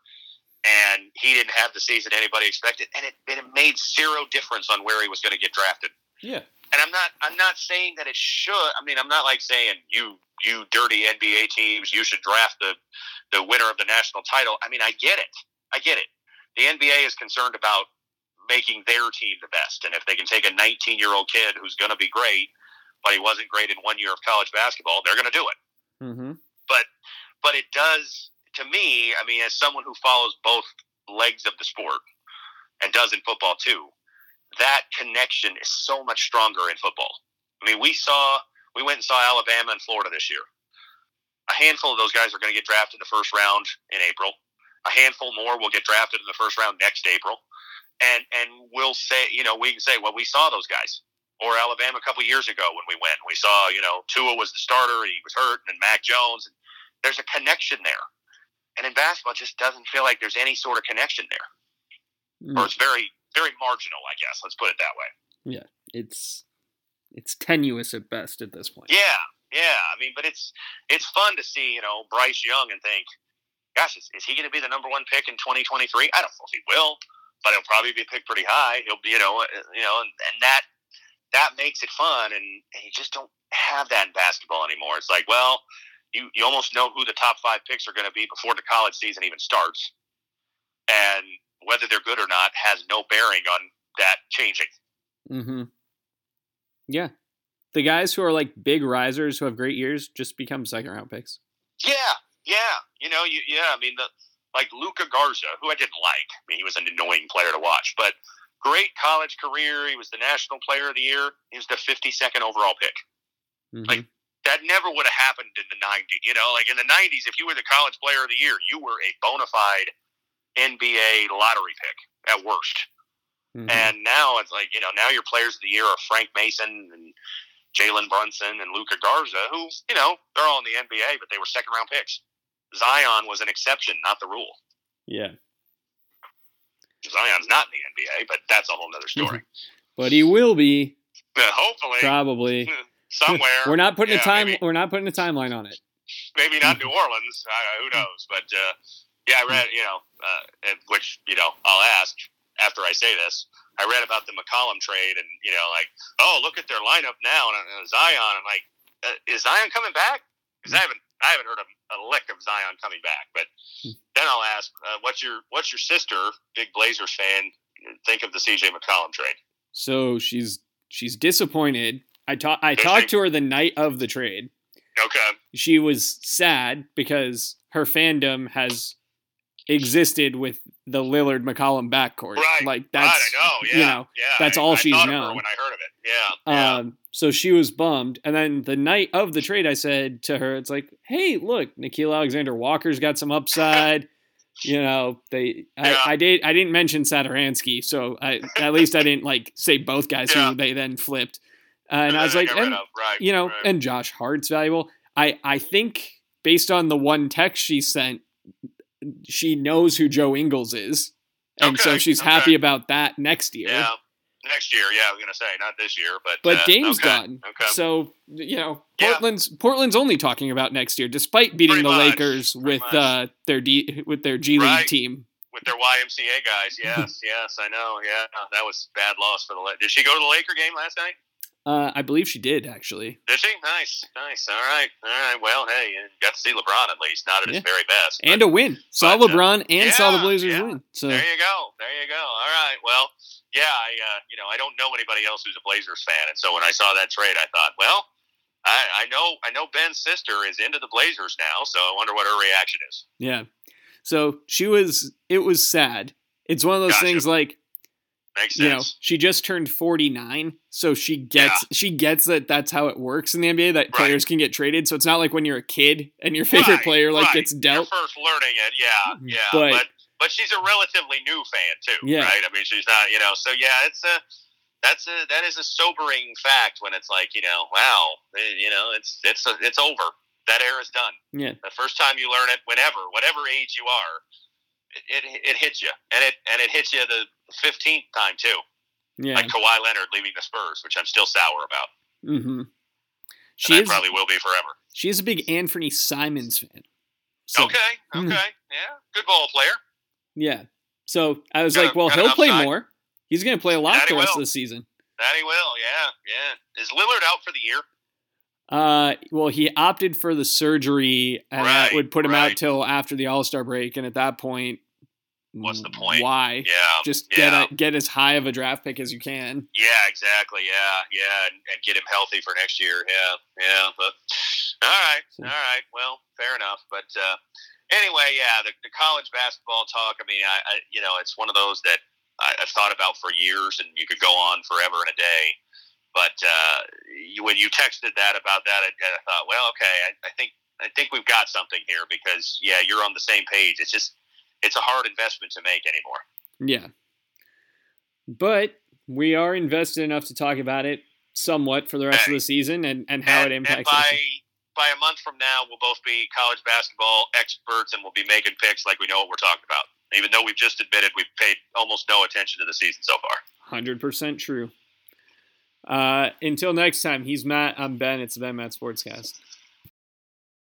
and he didn't have the season anybody expected, and it, and it made zero difference on where he was going to get drafted. Yeah. And I'm not I'm not saying that it should. I mean, I'm not like saying you you dirty NBA teams, you should draft the the winner of the national title. I mean, I get it. I get it. The NBA is concerned about making their team the best, and if they can take a 19 year old kid who's going to be great, but he wasn't great in one year of college basketball, they're going to do it. Mm-hmm. But but it does to me. I mean, as someone who follows both legs of the sport and does in football too, that connection is so much stronger in football. I mean, we saw we went and saw Alabama and Florida this year. A handful of those guys are going to get drafted in the first round in April. A handful more will get drafted in the first round next April. And and we'll say, you know, we can say, well, we saw those guys. Or Alabama a couple years ago when we went, we saw, you know, Tua was the starter, he was hurt, and Mac Jones. and There's a connection there. And in basketball, it just doesn't feel like there's any sort of connection there. Mm. Or it's very, very marginal, I guess. Let's put it that way. Yeah. It's it's tenuous at best at this point. Yeah, yeah. I mean, but it's it's fun to see, you know, Bryce Young and think, gosh, is, is he going to be the number one pick in 2023? I don't know if he will, but he'll probably be picked pretty high. He'll be, you know, uh, you know, and, and that that makes it fun, and, and you just don't have that in basketball anymore. It's like, well, you you almost know who the top five picks are going to be before the college season even starts, and whether they're good or not has no bearing on that changing. Mm-hmm. Yeah. The guys who are like big risers who have great years just become second round picks. Yeah, yeah. You know, you, yeah. I mean, the like Luka Garza, who I didn't like. I mean, he was an annoying player to watch, but great college career. He was the national player of the year. He was the 52nd overall pick. Mm-hmm. Like that never would have happened in the 90s. You know, like in the 90s, if you were the college player of the year, you were a bona fide NBA lottery pick at worst. Mm-hmm. And now it's like, you know, now your players of the year are Frank Mason and Jalen Brunson and Luka Garza, who, you know, they're all in the NBA, but they were second round picks. Zion was an exception, not the rule. Yeah. Zion's not in the NBA, but that's a whole other story. [LAUGHS] but he will be. [LAUGHS] hopefully. Probably. [LAUGHS] Somewhere. we're not putting yeah, a time. Maybe, we're not putting a timeline on it. Maybe not New Orleans. who knows? But uh, yeah, I read. You know, uh, which you know, I'll ask after I say this, I read about the McCollum trade, and you know, like, oh, look at their lineup now, and, and Zion. I'm like, uh, is Zion coming back? Because I haven't, I haven't heard a, a lick of Zion coming back. But then I'll ask, uh, what's your, what's your sister, big Blazers fan, think of the CJ McCollum trade? So she's she's disappointed. I talked I talked to her the night of the trade. Okay. She was sad because her fandom has existed with the Lillard McCollum backcourt. Right. Like that's right, know. Yeah. You know, yeah. that's all I, she's I known. when I heard of it. Yeah. Um, so she was bummed. And then the night of the trade, I said to her, it's like, hey, look, Nickeil Alexander Walker's got some upside. [LAUGHS] you know, they yeah. I, I, did I didn't mention Satoransky, so I, at least I didn't like say both guys who they then flipped. Uh, and, and I was like, and, right, you know, right. and Josh Hart's valuable. I I think based on the one text she sent, she knows who Joe Ingles is, and okay, so she's okay. happy about that next year. Yeah, next year. Yeah, I was gonna say not this year, but but uh, Dame's okay, gone. Okay. So you know, Yeah. Portland's Portland's only talking about next year, despite beating Pretty the much, Lakers pretty with much. uh, their D with their G League Right. team. with their YMCA guys. [LAUGHS] Yes, yes, I know. Yeah, that was bad loss for the. La- Did she go to the Laker game last night? Uh, I believe she did actually. Did she? Nice, nice. All right, all right. Well, hey, you got to see LeBron at least, not at Yeah. his very best. And a win. Saw but, uh, LeBron and saw the Blazers yeah. win. So there you go, there you go. All right. Well, yeah, I, uh, you know, I don't know anybody else who's a Blazers fan, and so when I saw that trade, I thought, well, I, I know, I know Ben's sister is into the Blazers now, so I wonder what her reaction is. yeah. So she was. It was sad. It's one of those Gotcha. things like Makes you know she just turned 49 so she gets she gets that that's how it works in the nba that Right. players can get traded so it's not like when you're a kid and your favorite Right, player like right. gets dealt You're first learning it, yeah, yeah. But- But, but she's a relatively new fan too, Yeah. right? I mean, she's not, you know. So yeah, it's a that's a that is a sobering fact when it's like, you know, wow, eh, you know, it's it's a, it's over. That era's done. yeah The first time you learn it, whenever, whatever age you are, it, it, it hits you, and it and it hits you the fifteenth time too, yeah like Kawhi Leonard leaving the Spurs, which I'm still sour about. mm-hmm she I is probably will be forever. she is a big Anfernee Simons fan so, okay, [LAUGHS] okay, yeah, good ball player. yeah so i was like well he'll play more he's gonna play a lot That the he rest will. of the season That he will, yeah, yeah. Is Lillard out for the year? uh well he opted for the surgery and that would put him out till after the all-star break and at that point What's the point? why Yeah, just yeah, get a, get as high of a draft pick as you can. yeah, exactly, yeah, yeah, and, and get him healthy for next year. Yeah, yeah. But all right, all right. Well, fair enough. But uh, anyway, yeah, the, the college basketball talk. I mean, I, I, you know, it's one of those that I, have thought about for years, and you could go on forever in a day. But uh, you, when you texted that about that, I, I thought, well, okay, I, I think I think we've got something here because yeah, you're on the same page. It's just it's a hard investment to make anymore. Yeah, but we are invested enough to talk about it somewhat for the rest of the season and, and how and, it impacts. And by by a month from now, we'll both be college basketball experts, and we'll be making picks like we know what we're talking about. Even though we've just admitted we've paid almost no attention to the season so far. Hundred percent true. Uh, until next time, he's Matt. I'm Ben. It's the Ben Matt Sportscast.